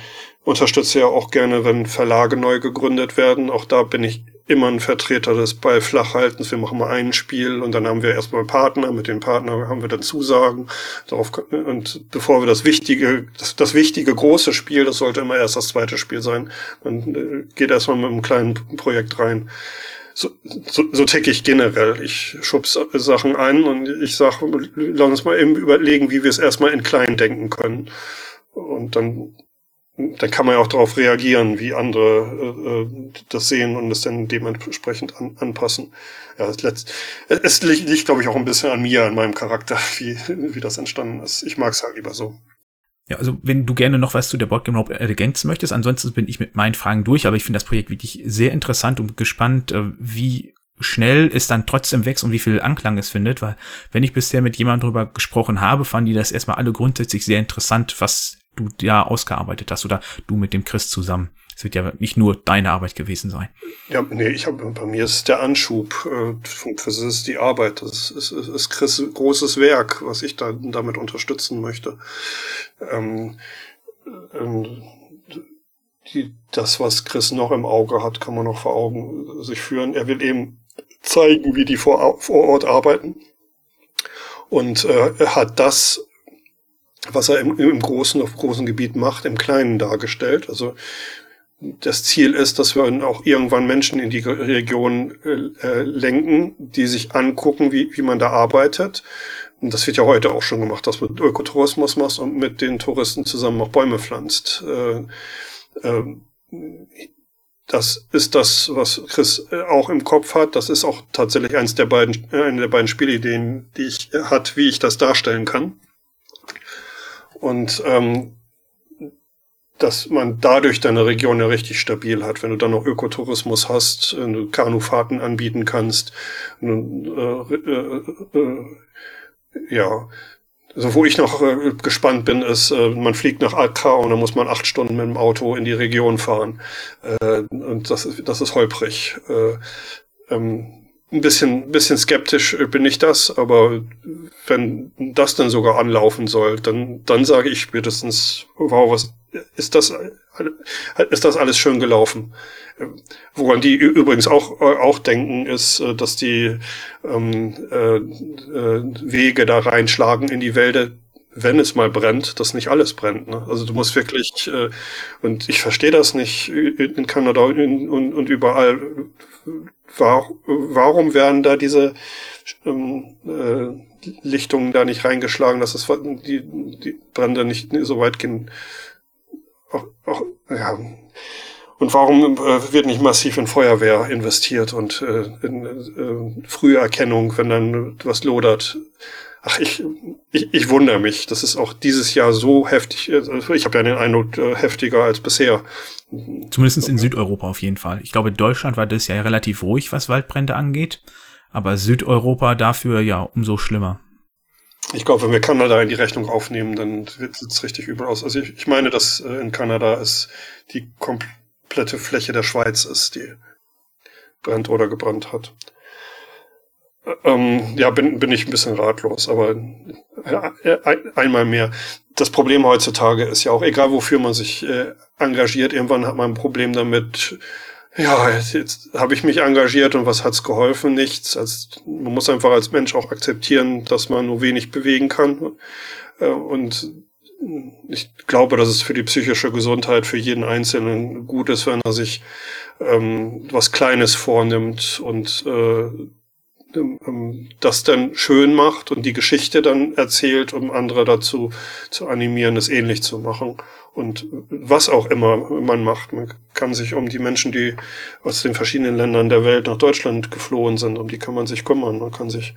unterstütze ja auch gerne, wenn Verlage neu gegründet werden. Auch da bin ich immer ein Vertreter des Ball flachhaltens. Wir machen mal ein Spiel und dann haben wir erstmal Partner. Mit den Partnern haben wir dann Zusagen. Darauf, und bevor wir das wichtige, das, das wichtige große Spiel, das sollte immer erst das zweite Spiel sein, dann äh, geht erstmal mit einem kleinen Projekt rein so, so, so tick ich generell. Ich schubs Sachen ein und ich sage, lass uns mal eben überlegen, wie wir es erstmal in klein denken können. Und dann, dann kann man ja auch darauf reagieren, wie andere äh, das sehen und es dann dementsprechend an, anpassen. Ja, es, letzt, es liegt, liegt glaube ich, auch ein bisschen an mir, an meinem Charakter, wie, wie das entstanden ist. Ich mag es halt lieber so. Ja, also wenn du gerne noch was zu der Boardgame Rope ergänzen möchtest, ansonsten bin ich mit meinen Fragen durch, aber ich finde das Projekt wirklich sehr interessant und gespannt, äh, wie schnell es dann trotzdem wächst und wie viel Anklang es findet, weil wenn ich bisher mit jemandem drüber gesprochen habe, fanden die das erstmal alle grundsätzlich sehr interessant, was du da ausgearbeitet hast oder du mit dem Chris zusammen. Es wird ja nicht nur deine Arbeit gewesen sein. Ja, nee, ich habe bei mir ist der Anschub, äh, das ist die Arbeit, das ist, ist, ist Chris großes Werk, was ich da damit unterstützen möchte. Ähm, ähm, die, das, was Chris noch im Auge hat, kann man noch vor Augen sich führen. Er will eben zeigen, wie die vor, vor Ort arbeiten. Und äh, er hat das was er im, im großen, auf großen Gebiet macht, im Kleinen dargestellt. Also das Ziel ist, dass wir auch irgendwann Menschen in die Region äh, lenken, die sich angucken, wie, wie man da arbeitet. Und das wird ja heute auch schon gemacht, dass man Ökotourismus machst und mit den Touristen zusammen auch Bäume pflanzt. Äh, äh, das ist das, was Chris äh, auch im Kopf hat. Das ist auch tatsächlich eins der beiden, äh, eine der beiden Spielideen, die ich hat, wie ich das darstellen kann. Und ähm, dass man dadurch deine Region ja richtig stabil hat, wenn du dann noch Ökotourismus hast, Kanufahrten anbieten kannst, äh, äh, äh, ja. Also wo ich noch äh, gespannt bin, ist, äh, man fliegt nach Accra und dann muss man acht Stunden mit dem Auto in die Region fahren. Äh, und das ist, das ist holprig. Ähm, ein bisschen, bisschen skeptisch bin ich das, aber wenn das dann sogar anlaufen soll, dann, dann sage ich spätestens, wow, was ist das, ist das alles schön gelaufen? Woran die übrigens auch, auch denken, ist, dass die ähm, äh, äh, Wege da reinschlagen in die Wälder, wenn es mal brennt, dass nicht alles brennt. Ne? Also du musst wirklich, äh, und ich verstehe das nicht in Kanada und, und, und überall, war, warum werden da diese ähm, äh, Lichtungen da nicht reingeschlagen, dass es die, die Brände nicht so weit gehen? Ja. Und warum äh, wird nicht massiv in Feuerwehr investiert und äh, in äh, frühe Erkennung, wenn dann was lodert? Ach, ich, ich, ich wundere mich. Das ist auch dieses Jahr so heftig. Also ich habe ja den Eindruck, äh, heftiger als bisher. Zumindest in Südeuropa auf jeden Fall. Ich glaube, Deutschland war das ja relativ ruhig, was Waldbrände angeht. Aber Südeuropa dafür ja umso schlimmer. Ich glaube, wenn wir Kanada in die Rechnung aufnehmen, dann sieht es richtig übel aus. Also ich, ich meine, dass äh, in Kanada es die komplette Fläche der Schweiz ist, die brennt oder gebrannt hat. Ähm, ja, bin, bin ich ein bisschen ratlos, aber äh, einmal mehr. Das Problem heutzutage ist ja auch, egal wofür man sich äh, engagiert, irgendwann hat man ein Problem damit, ja, jetzt, jetzt habe ich mich engagiert und was hat's geholfen? Nichts. Also, man muss einfach als Mensch auch akzeptieren, dass man nur wenig bewegen kann. Äh, und ich glaube, dass es für die psychische Gesundheit für jeden Einzelnen gut ist, wenn er sich ähm, was Kleines vornimmt und äh, ähm, ähm, das dann schön macht und die Geschichte dann erzählt, um andere dazu zu animieren, es ähnlich zu machen. Und was auch immer man macht, man kann sich um die Menschen, die aus den verschiedenen Ländern der Welt nach Deutschland geflohen sind, um die kann man sich kümmern. Man kann sich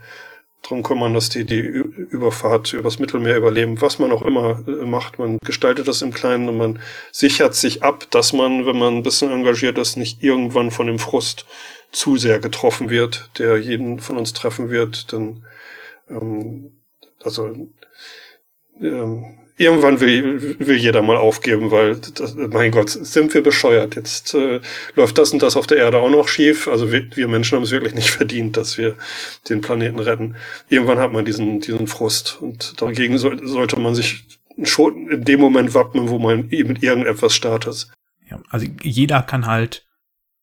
drum kümmern, dass die die Überfahrt übers Mittelmeer überleben, was man auch immer äh, macht. Man gestaltet das im Kleinen und man sichert sich ab, dass man, wenn man ein bisschen engagiert ist, nicht irgendwann von dem Frust zu sehr getroffen wird, der jeden von uns treffen wird. Denn ähm, also ähm, irgendwann will, will jeder mal aufgeben, weil, das, mein Gott, sind wir bescheuert. Jetzt äh, läuft das und das auf der Erde auch noch schief. Also wir, wir Menschen haben es wirklich nicht verdient, dass wir den Planeten retten. Irgendwann hat man diesen, diesen Frust und dagegen so, sollte man sich schon in dem Moment wappnen, wo man mit irgendetwas startet. Ja, also jeder kann halt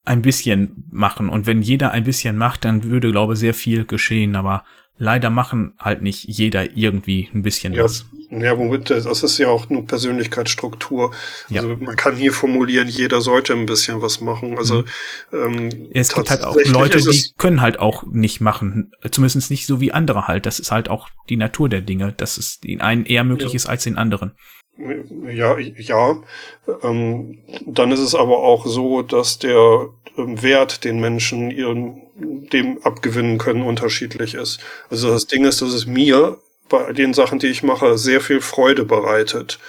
ein bisschen machen und wenn jeder ein bisschen macht, dann würde, glaube ich, sehr viel geschehen, aber leider machen halt nicht jeder irgendwie ein bisschen ja, was. Ja, womit, das ist ja auch nur Persönlichkeitsstruktur. Ja. Also man kann hier formulieren, jeder sollte ein bisschen was machen. Also mhm. ähm, es gibt halt auch Leute, die können halt auch nicht machen, zumindest nicht so wie andere halt. Das ist halt auch die Natur der Dinge, dass es den einen eher möglich ja. ist als den anderen. Ja, ja. Ähm, dann ist es aber auch so, dass der ähm, Wert, den Menschen ihren, dem abgewinnen können, unterschiedlich ist. Also das Ding ist, dass es mir bei den Sachen, die ich mache, sehr viel Freude bereitet.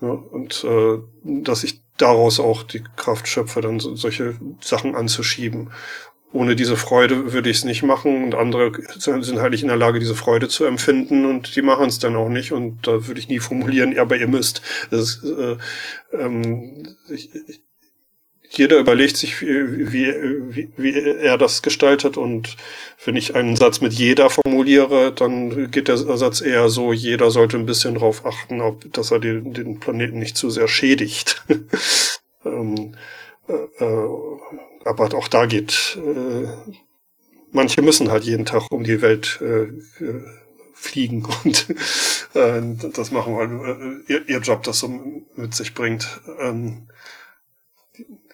Ja, und äh, dass ich daraus auch die Kraft schöpfe, dann so, solche Sachen anzuschieben ohne diese Freude würde ich es nicht machen und andere sind halt nicht in der Lage, diese Freude zu empfinden und die machen es dann auch nicht und da würde ich nie formulieren, ja, aber ihr müsst. Das, äh, ähm, ich, jeder überlegt sich, wie, wie, wie er das gestaltet und wenn ich einen Satz mit jeder formuliere, dann geht der Satz eher so, jeder sollte ein bisschen darauf achten, ob, dass er den, den Planeten nicht zu sehr schädigt. ähm, äh, äh aber auch da geht, äh, manche müssen halt jeden Tag um die Welt äh fliegen und äh, das machen, weil äh, ihr, ihr Job das so mit sich bringt. Ähm,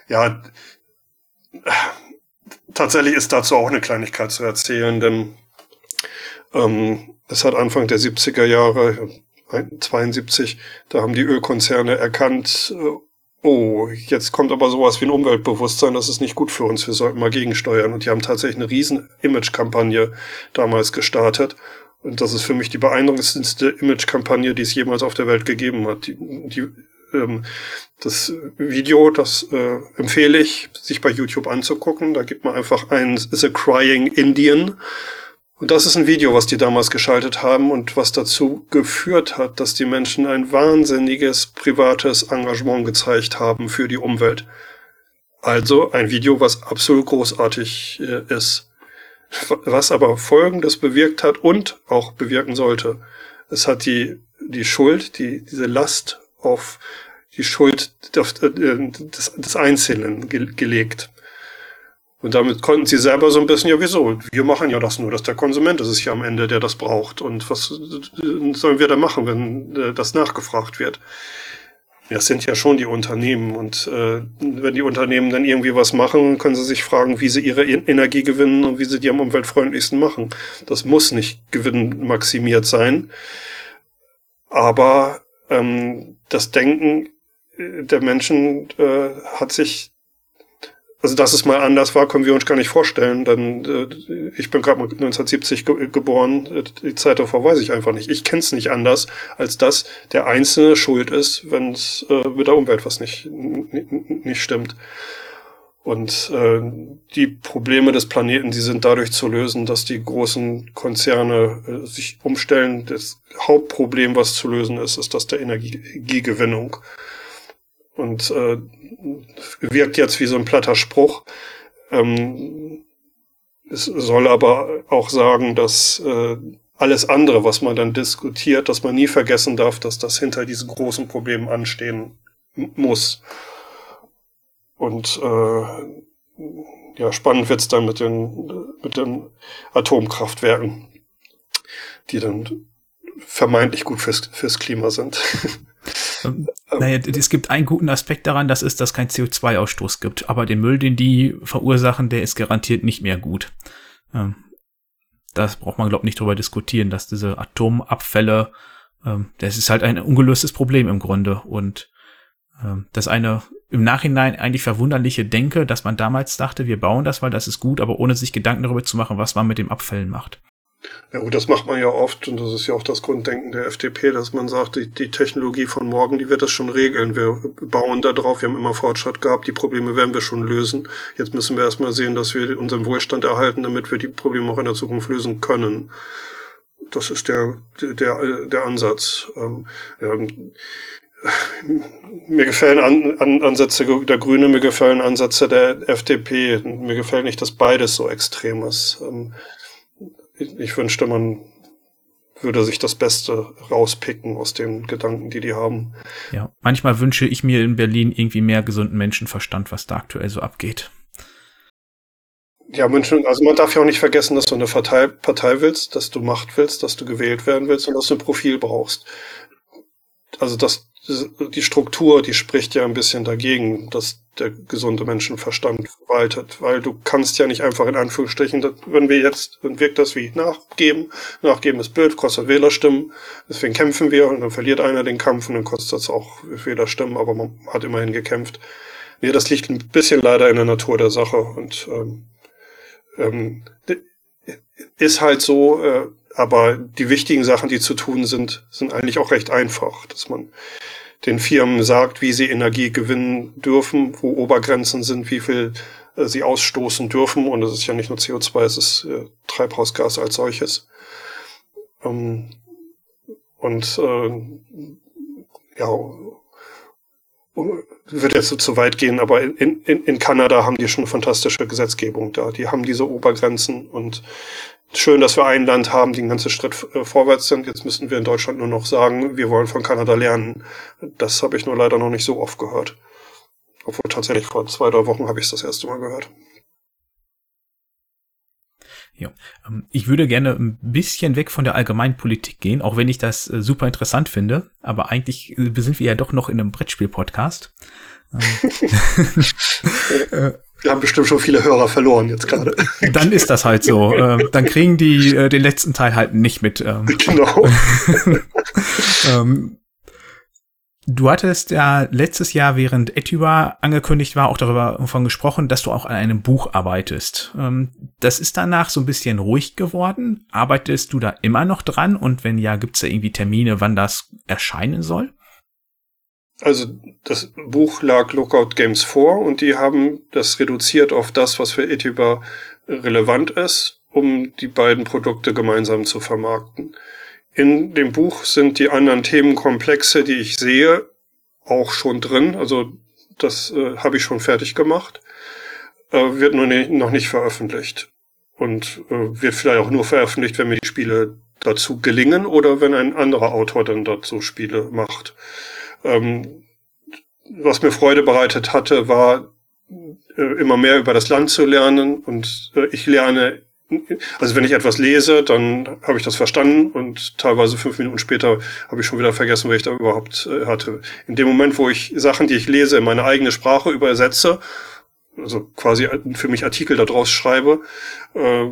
ja, tatsächlich ist dazu auch eine Kleinigkeit zu erzählen, denn ähm, es hat Anfang der 70er Jahre, 72, da haben die Ölkonzerne erkannt, äh, oh, jetzt kommt aber sowas wie ein Umweltbewusstsein, das ist nicht gut für uns, wir sollten mal gegensteuern. Und die haben tatsächlich eine riesen Image-Kampagne damals gestartet. Und das ist für mich die beeindruckendste Image-Kampagne, die es jemals auf der Welt gegeben hat. Die, die, ähm, das Video, das äh, empfehle ich, sich bei YouTube anzugucken. Da gibt man einfach ein The Crying Indian und das ist ein Video, was die damals geschaltet haben und was dazu geführt hat, dass die Menschen ein wahnsinniges privates Engagement gezeigt haben für die Umwelt. Also ein Video, was absolut großartig äh, ist. Was aber Folgendes bewirkt hat und auch bewirken sollte. Es hat die, die Schuld, die, diese Last auf die Schuld äh, des, Einzelnen ge gelegt. Und damit konnten sie selber so ein bisschen, ja wieso, wir machen ja das nur, dass der Konsument ist es ja am Ende, der das braucht. Und was sollen wir da machen, wenn äh, das nachgefragt wird? Das sind ja schon die Unternehmen. Und äh, wenn die Unternehmen dann irgendwie was machen, können sie sich fragen, wie sie ihre Energie gewinnen und wie sie die am umweltfreundlichsten machen. Das muss nicht gewinnmaximiert sein. Aber ähm, das Denken äh, der Menschen äh, hat sich also dass es mal anders war, können wir uns gar nicht vorstellen. Denn äh, ich bin gerade 1970 ge geboren, die Zeit davor weiß ich einfach nicht. Ich kenne es nicht anders, als dass der Einzelne schuld ist, wenn es äh, mit der Umwelt was nicht, nicht stimmt. Und äh, die Probleme des Planeten, die sind dadurch zu lösen, dass die großen Konzerne äh, sich umstellen. Das Hauptproblem, was zu lösen ist, ist das der Energiegewinnung. Und äh, wirkt jetzt wie so ein platter Spruch. Ähm, es soll aber auch sagen, dass äh, alles andere, was man dann diskutiert, dass man nie vergessen darf, dass das hinter diesen großen Problemen anstehen muss. Und äh, ja, spannend wird's dann mit den, mit den Atomkraftwerken, die dann vermeintlich gut fürs, fürs Klima sind. Ähm, naja, es gibt einen guten Aspekt daran, das ist, dass kein CO2-Ausstoß gibt. Aber den Müll, den die verursachen, der ist garantiert nicht mehr gut. Ähm, das braucht man, glaube ich, nicht drüber diskutieren, dass diese Atomabfälle, ähm, das ist halt ein ungelöstes Problem im Grunde. Und das eine im Nachhinein eigentlich verwunderliche Denke, dass man damals dachte, wir bauen das, weil das ist gut, aber ohne sich Gedanken darüber zu machen, was man mit dem Abfällen macht. Ja gut, das macht man ja oft und das ist ja auch das Grunddenken der FDP, dass man sagt, die, die Technologie von morgen, die wird das schon regeln. Wir bauen da drauf, wir haben immer Fortschritt gehabt, die Probleme werden wir schon lösen. Jetzt müssen wir erstmal sehen, dass wir unseren Wohlstand erhalten, damit wir die Probleme auch in der Zukunft lösen können. Das ist der, der, der Ansatz. Ähm, ja, mir gefallen An An Ansätze der Grüne, mir gefallen Ansätze der FDP. Mir gefällt nicht, dass beides so extrem ist. Ähm, ich wünschte, man würde sich das Beste rauspicken aus den Gedanken, die die haben. Ja, manchmal wünsche ich mir in Berlin irgendwie mehr gesunden Menschenverstand, was da aktuell so abgeht. Ja, München, also man darf ja auch nicht vergessen, dass du eine Partei, Partei willst, dass du Macht willst, dass du gewählt werden willst und dass du ein Profil brauchst. Also das, die Struktur, die spricht ja ein bisschen dagegen, dass der gesunde Menschenverstand waltet, weil du kannst ja nicht einfach in Anführungsstrichen, wenn wir jetzt, dann wirkt das wie nachgeben, nachgeben ist blöd, kostet Wählerstimmen, deswegen kämpfen wir und dann verliert einer den Kampf und dann kostet es auch Wählerstimmen, aber man hat immerhin gekämpft. Nee, das liegt ein bisschen leider in der Natur der Sache und ähm, ähm, ist halt so, äh, aber die wichtigen Sachen, die zu tun sind, sind eigentlich auch recht einfach, dass man den Firmen sagt, wie sie Energie gewinnen dürfen, wo Obergrenzen sind, wie viel äh, sie ausstoßen dürfen. Und es ist ja nicht nur CO2, es ist äh, Treibhausgas als solches. Ähm, und äh, ja, wird jetzt so zu weit gehen, aber in, in, in Kanada haben die schon fantastische Gesetzgebung da. Die haben diese Obergrenzen und schön, dass wir ein Land haben, die einen ganzen Schritt äh, vorwärts sind. Jetzt müssen wir in Deutschland nur noch sagen, wir wollen von Kanada lernen. Das habe ich nur leider noch nicht so oft gehört. Obwohl tatsächlich vor zwei, drei Wochen habe ich es das erste Mal gehört. Ja, ähm, ich würde gerne ein bisschen weg von der allgemeinen Politik gehen, auch wenn ich das äh, super interessant finde. Aber eigentlich äh, sind wir ja doch noch in einem Brettspiel-Podcast. Wir haben bestimmt schon viele Hörer verloren jetzt gerade. Dann ist das halt so. Ähm, dann kriegen die äh, den letzten Teil halt nicht mit. Ähm. Genau. ähm, du hattest ja letztes Jahr, während Etuba angekündigt war, auch darüber davon gesprochen, dass du auch an einem Buch arbeitest. Ähm, das ist danach so ein bisschen ruhig geworden. Arbeitest du da immer noch dran? Und wenn ja, gibt es da irgendwie Termine, wann das erscheinen soll? Also das Buch lag Lookout Games vor und die haben das reduziert auf das, was für Etuba relevant ist, um die beiden Produkte gemeinsam zu vermarkten. In dem Buch sind die anderen Themenkomplexe, die ich sehe, auch schon drin. Also das äh, habe ich schon fertig gemacht. Äh, wird nur ne, noch nicht veröffentlicht. Und äh, wird vielleicht auch nur veröffentlicht, wenn mir die Spiele dazu gelingen oder wenn ein anderer Autor dann dazu Spiele macht. Ähm, was mir Freude bereitet hatte, war äh, immer mehr über das Land zu lernen. Und äh, ich lerne also wenn ich etwas lese, dann habe ich das verstanden. Und teilweise fünf Minuten später habe ich schon wieder vergessen, was ich da überhaupt äh, hatte. In dem Moment, wo ich Sachen, die ich lese, in meine eigene Sprache übersetze, also quasi für mich Artikel daraus schreibe, äh,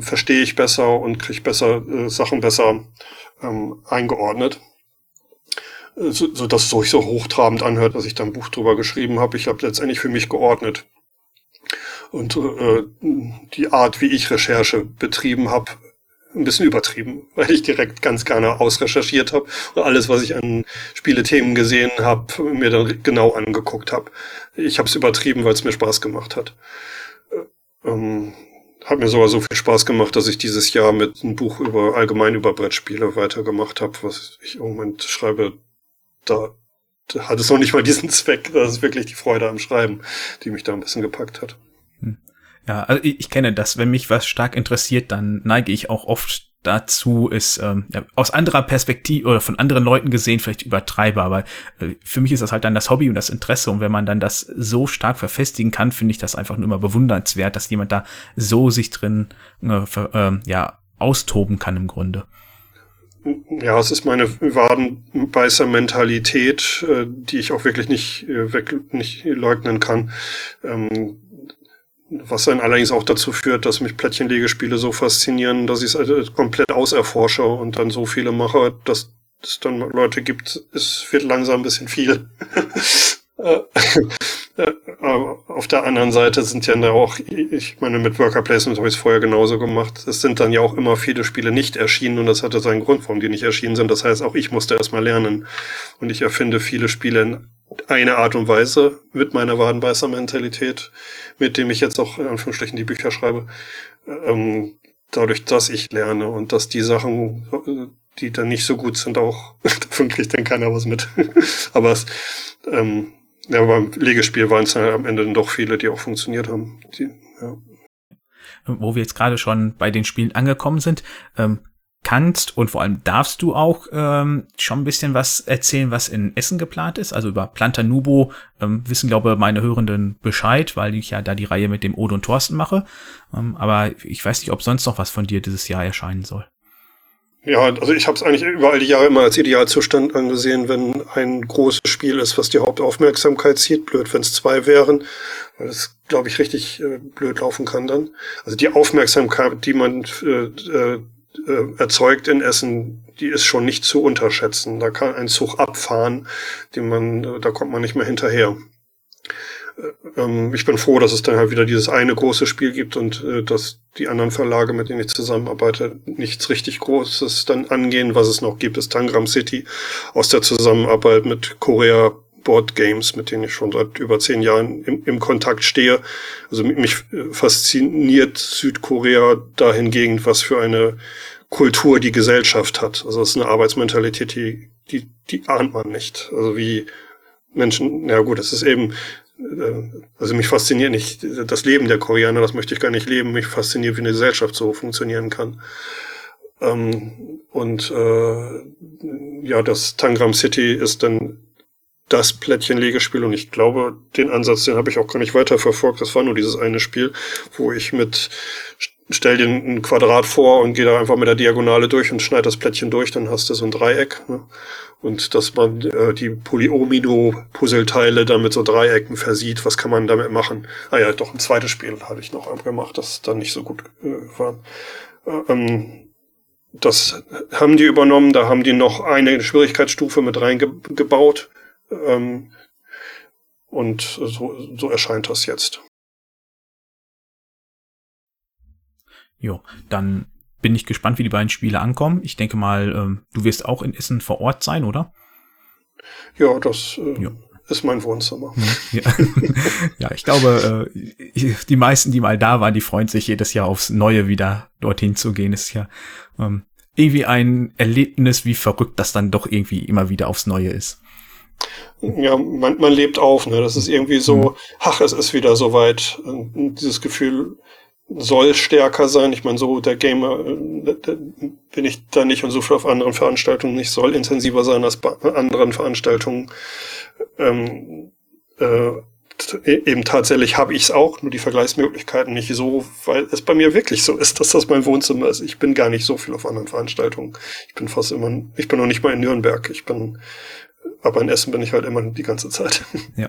verstehe ich besser und kriege besser äh, Sachen besser ähm, eingeordnet so, so dass es sich so hochtrabend anhört, dass ich da ein Buch drüber geschrieben habe. Ich habe letztendlich für mich geordnet. Und äh, die Art, wie ich Recherche betrieben habe, ein bisschen übertrieben, weil ich direkt ganz gerne ausrecherchiert habe und alles, was ich an Spielethemen gesehen habe, mir dann genau angeguckt habe. Ich habe es übertrieben, weil es mir Spaß gemacht hat. Äh, ähm, hat mir sogar so viel Spaß gemacht, dass ich dieses Jahr mit einem Buch über allgemein über Brettspiele weitergemacht habe, was ich im Moment schreibe, da, hat es noch nicht mal diesen Zweck. Das ist wirklich die Freude am Schreiben, die mich da ein bisschen gepackt hat. Hm. Ja, also ich, ich kenne das. Wenn mich was stark interessiert, dann neige ich auch oft dazu, es ähm, ja, aus anderer Perspektive oder von anderen Leuten gesehen vielleicht übertreibe. Aber äh, für mich ist das halt dann das Hobby und das Interesse. Und wenn man dann das so stark verfestigen kann, finde ich das einfach nur immer bewundernswert, dass jemand da so sich drin äh, für, äh, ja austoben kann im Grunde ja, es ist meine Wadenbeißer-Mentalität, äh, die ich auch wirklich nicht, äh, weg, nicht leugnen kann. Ähm, was dann allerdings auch dazu führt, dass mich Plättchenlegespiele so faszinieren, dass ich es also komplett auserforsche und dann so viele mache, dass es dann Leute gibt, es wird langsam ein bisschen viel. Äh, auf der anderen Seite sind ja auch, ich meine, mit Worker Placement habe ich es vorher genauso gemacht. Es sind dann ja auch immer viele Spiele nicht erschienen und das hatte seinen Grund, warum die nicht erschienen sind. Das heißt, auch ich musste erstmal lernen. Und ich erfinde viele Spiele in eine Art und Weise mit meiner Wadenbeißer-Mentalität, mit dem ich jetzt auch in Anführungsstrichen die Bücher schreibe. Ähm, dadurch, dass ich lerne und dass die Sachen, die dann nicht so gut sind, auch, davon kriegt dann keiner was mit. Aber es, ähm, ja, beim Legespiel waren es am Ende dann doch viele, die auch funktioniert haben. Die, ja. Wo wir jetzt gerade schon bei den Spielen angekommen sind, ähm, kannst und vor allem darfst du auch ähm, schon ein bisschen was erzählen, was in Essen geplant ist. Also über Planta Nubo ähm, wissen, glaube meine Hörenden Bescheid, weil ich ja da die Reihe mit dem Odo und Thorsten mache. Ähm, aber ich weiß nicht, ob sonst noch was von dir dieses Jahr erscheinen soll. Ja, also ich habe es eigentlich überall die Jahre immer als Idealzustand angesehen, wenn ein großes Spiel ist, was die Hauptaufmerksamkeit zieht. Blöd, wenn es zwei wären, weil es, glaube ich, richtig äh, blöd laufen kann dann. Also die Aufmerksamkeit, die man äh, äh, erzeugt in Essen, die ist schon nicht zu unterschätzen. Da kann ein Zug abfahren, den man, da kommt man nicht mehr hinterher. Ähm, ich bin froh, dass es dann halt wieder dieses eine große Spiel gibt und äh, dass die anderen Verlage, mit denen ich zusammenarbeite, nichts richtig Großes dann angehen. Was es noch gibt, ist Tangram City aus der Zusammenarbeit mit Korea Board Games, mit denen ich schon seit über zehn Jahren im, im Kontakt stehe. Also mich äh, fasziniert Südkorea dahingegen, was für eine Kultur die Gesellschaft hat. Also es ist eine Arbeitsmentalität, die, die, die ahnt man nicht. Also wie Menschen, ja gut, es ist eben also mich fasziniert nicht das Leben der Koreaner, das möchte ich gar nicht leben. Mich fasziniert, wie eine Gesellschaft so funktionieren kann. Ähm, und äh, ja, das Tangram City ist dann das Plättchenlegespiel und ich glaube, den Ansatz, den habe ich auch gar nicht weiter verfolgt. Das war nur dieses eine Spiel, wo ich mit stell dir ein Quadrat vor und geh da einfach mit der Diagonale durch und schneid das Plättchen durch, dann hast du so ein Dreieck. Ne? Und dass man äh, die Polyomino-Puzzleteile dann mit so Dreiecken versieht, was kann man damit machen? Ah ja, doch ein zweites Spiel habe ich noch gemacht, das dann nicht so gut äh, war. Äh, ähm, das haben die übernommen, da haben die noch eine Schwierigkeitsstufe mit reingebaut. Ähm, und so, so erscheint das jetzt. Jo, dann bin ich gespannt, wie die beiden Spiele ankommen. Ich denke mal, ähm, du wirst auch in Essen vor Ort sein, oder? Ja, das äh, ist mein Wohnzimmer. Ja, ja ich glaube, äh, die meisten, die mal da waren, die freuen sich jedes Jahr aufs Neue wieder dorthin zu gehen. ist ja ähm, irgendwie ein Erlebnis, wie verrückt das dann doch irgendwie immer wieder aufs Neue ist. Ja, man, man lebt auf, ne? Das ist irgendwie so, mhm. ach, es ist wieder soweit. Dieses Gefühl, soll stärker sein. Ich meine, so der Gamer äh, bin ich da nicht und so viel auf anderen Veranstaltungen nicht, soll intensiver sein als bei anderen Veranstaltungen. Ähm, äh, eben tatsächlich habe ich es auch, nur die Vergleichsmöglichkeiten nicht so, weil es bei mir wirklich so ist, dass das mein Wohnzimmer ist. Ich bin gar nicht so viel auf anderen Veranstaltungen. Ich bin fast immer, ich bin noch nicht mal in Nürnberg. Ich bin aber in Essen bin ich halt immer die ganze Zeit. Ja.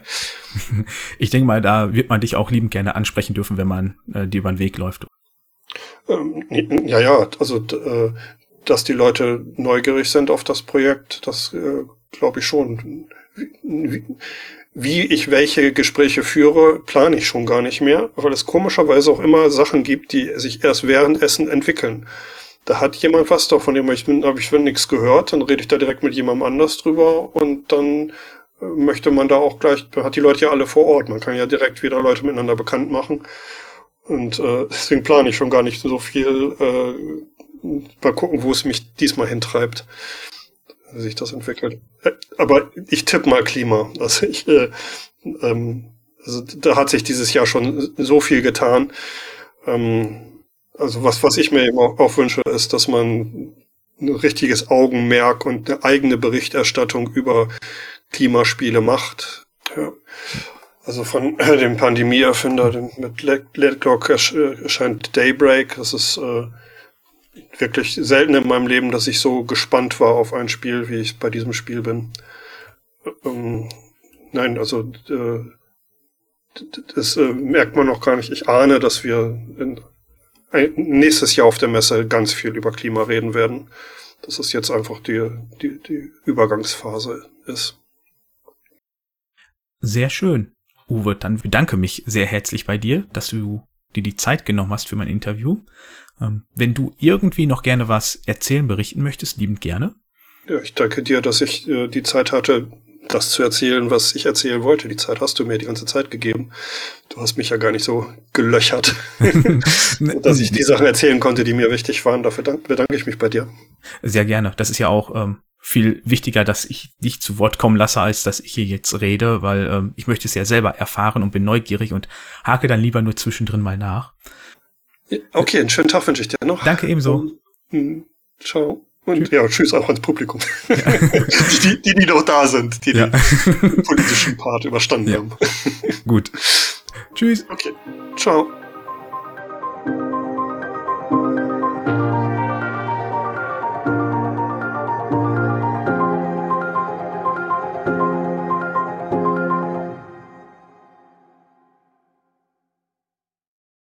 Ich denke mal, da wird man dich auch liebend gerne ansprechen dürfen, wenn man äh, dir über den Weg läuft. Ähm, ja, ja, also äh, dass die Leute neugierig sind auf das Projekt, das äh, glaube ich schon. Wie, wie ich welche Gespräche führe, plane ich schon gar nicht mehr, weil es komischerweise auch immer Sachen gibt, die sich erst während Essen entwickeln da hat jemand was davon ich bin, habe ich nichts gehört, dann rede ich da direkt mit jemandem anders drüber und dann äh, möchte man da auch gleich, hat die Leute ja alle vor Ort, man kann ja direkt wieder Leute miteinander bekannt machen. Und äh, deswegen plane ich schon gar nicht so viel. Äh, mal gucken, wo es mich diesmal hintreibt, wie sich das entwickelt. Äh, aber ich tippe mal Klima. Also ich, äh, ähm, also da hat sich dieses Jahr schon so viel getan. Ähm, also was, was ich mir eben auch, auch wünsche, ist, dass man ein richtiges Augenmerk und eine eigene Berichterstattung über Klimaspiele macht. Ja. Also von äh, dem Pandemieerfinder mit Let Clock erscheint Daybreak. Das ist äh, wirklich selten in meinem Leben, dass ich so gespannt war auf ein Spiel, wie ich bei diesem Spiel bin. Ähm, nein, also äh, das äh, merkt man noch gar nicht. Ich ahne, dass wir in nächstes Jahr auf der Messe ganz viel über Klima reden werden. Dass es jetzt einfach die, die, die Übergangsphase ist. Sehr schön. Uwe, dann bedanke mich sehr herzlich bei dir, dass du dir die Zeit genommen hast für mein Interview. Ähm, wenn du irgendwie noch gerne was erzählen, berichten möchtest, liebend gerne. Ja, ich danke dir, dass ich äh, die Zeit hatte, das zu erzählen, was ich erzählen wollte. Die Zeit hast du mir die ganze Zeit gegeben. Du hast mich ja gar nicht so gelöchert, dass ich die Sachen erzählen konnte, die mir wichtig waren. Dafür bedanke ich mich bei dir. Sehr gerne. Das ist ja auch ähm, viel wichtiger, dass ich dich zu Wort kommen lasse, als dass ich hier jetzt rede, weil ähm, ich möchte es ja selber erfahren und bin neugierig und hake dann lieber nur zwischendrin mal nach. Okay, einen schönen Tag wünsche ich dir noch. Danke ebenso. Um, ciao. Und tschüss. ja, tschüss auch ans Publikum. Ja. die, die, die noch da sind, die ja. den politischen Part überstanden ja. haben. Gut. Tschüss. Okay. Ciao.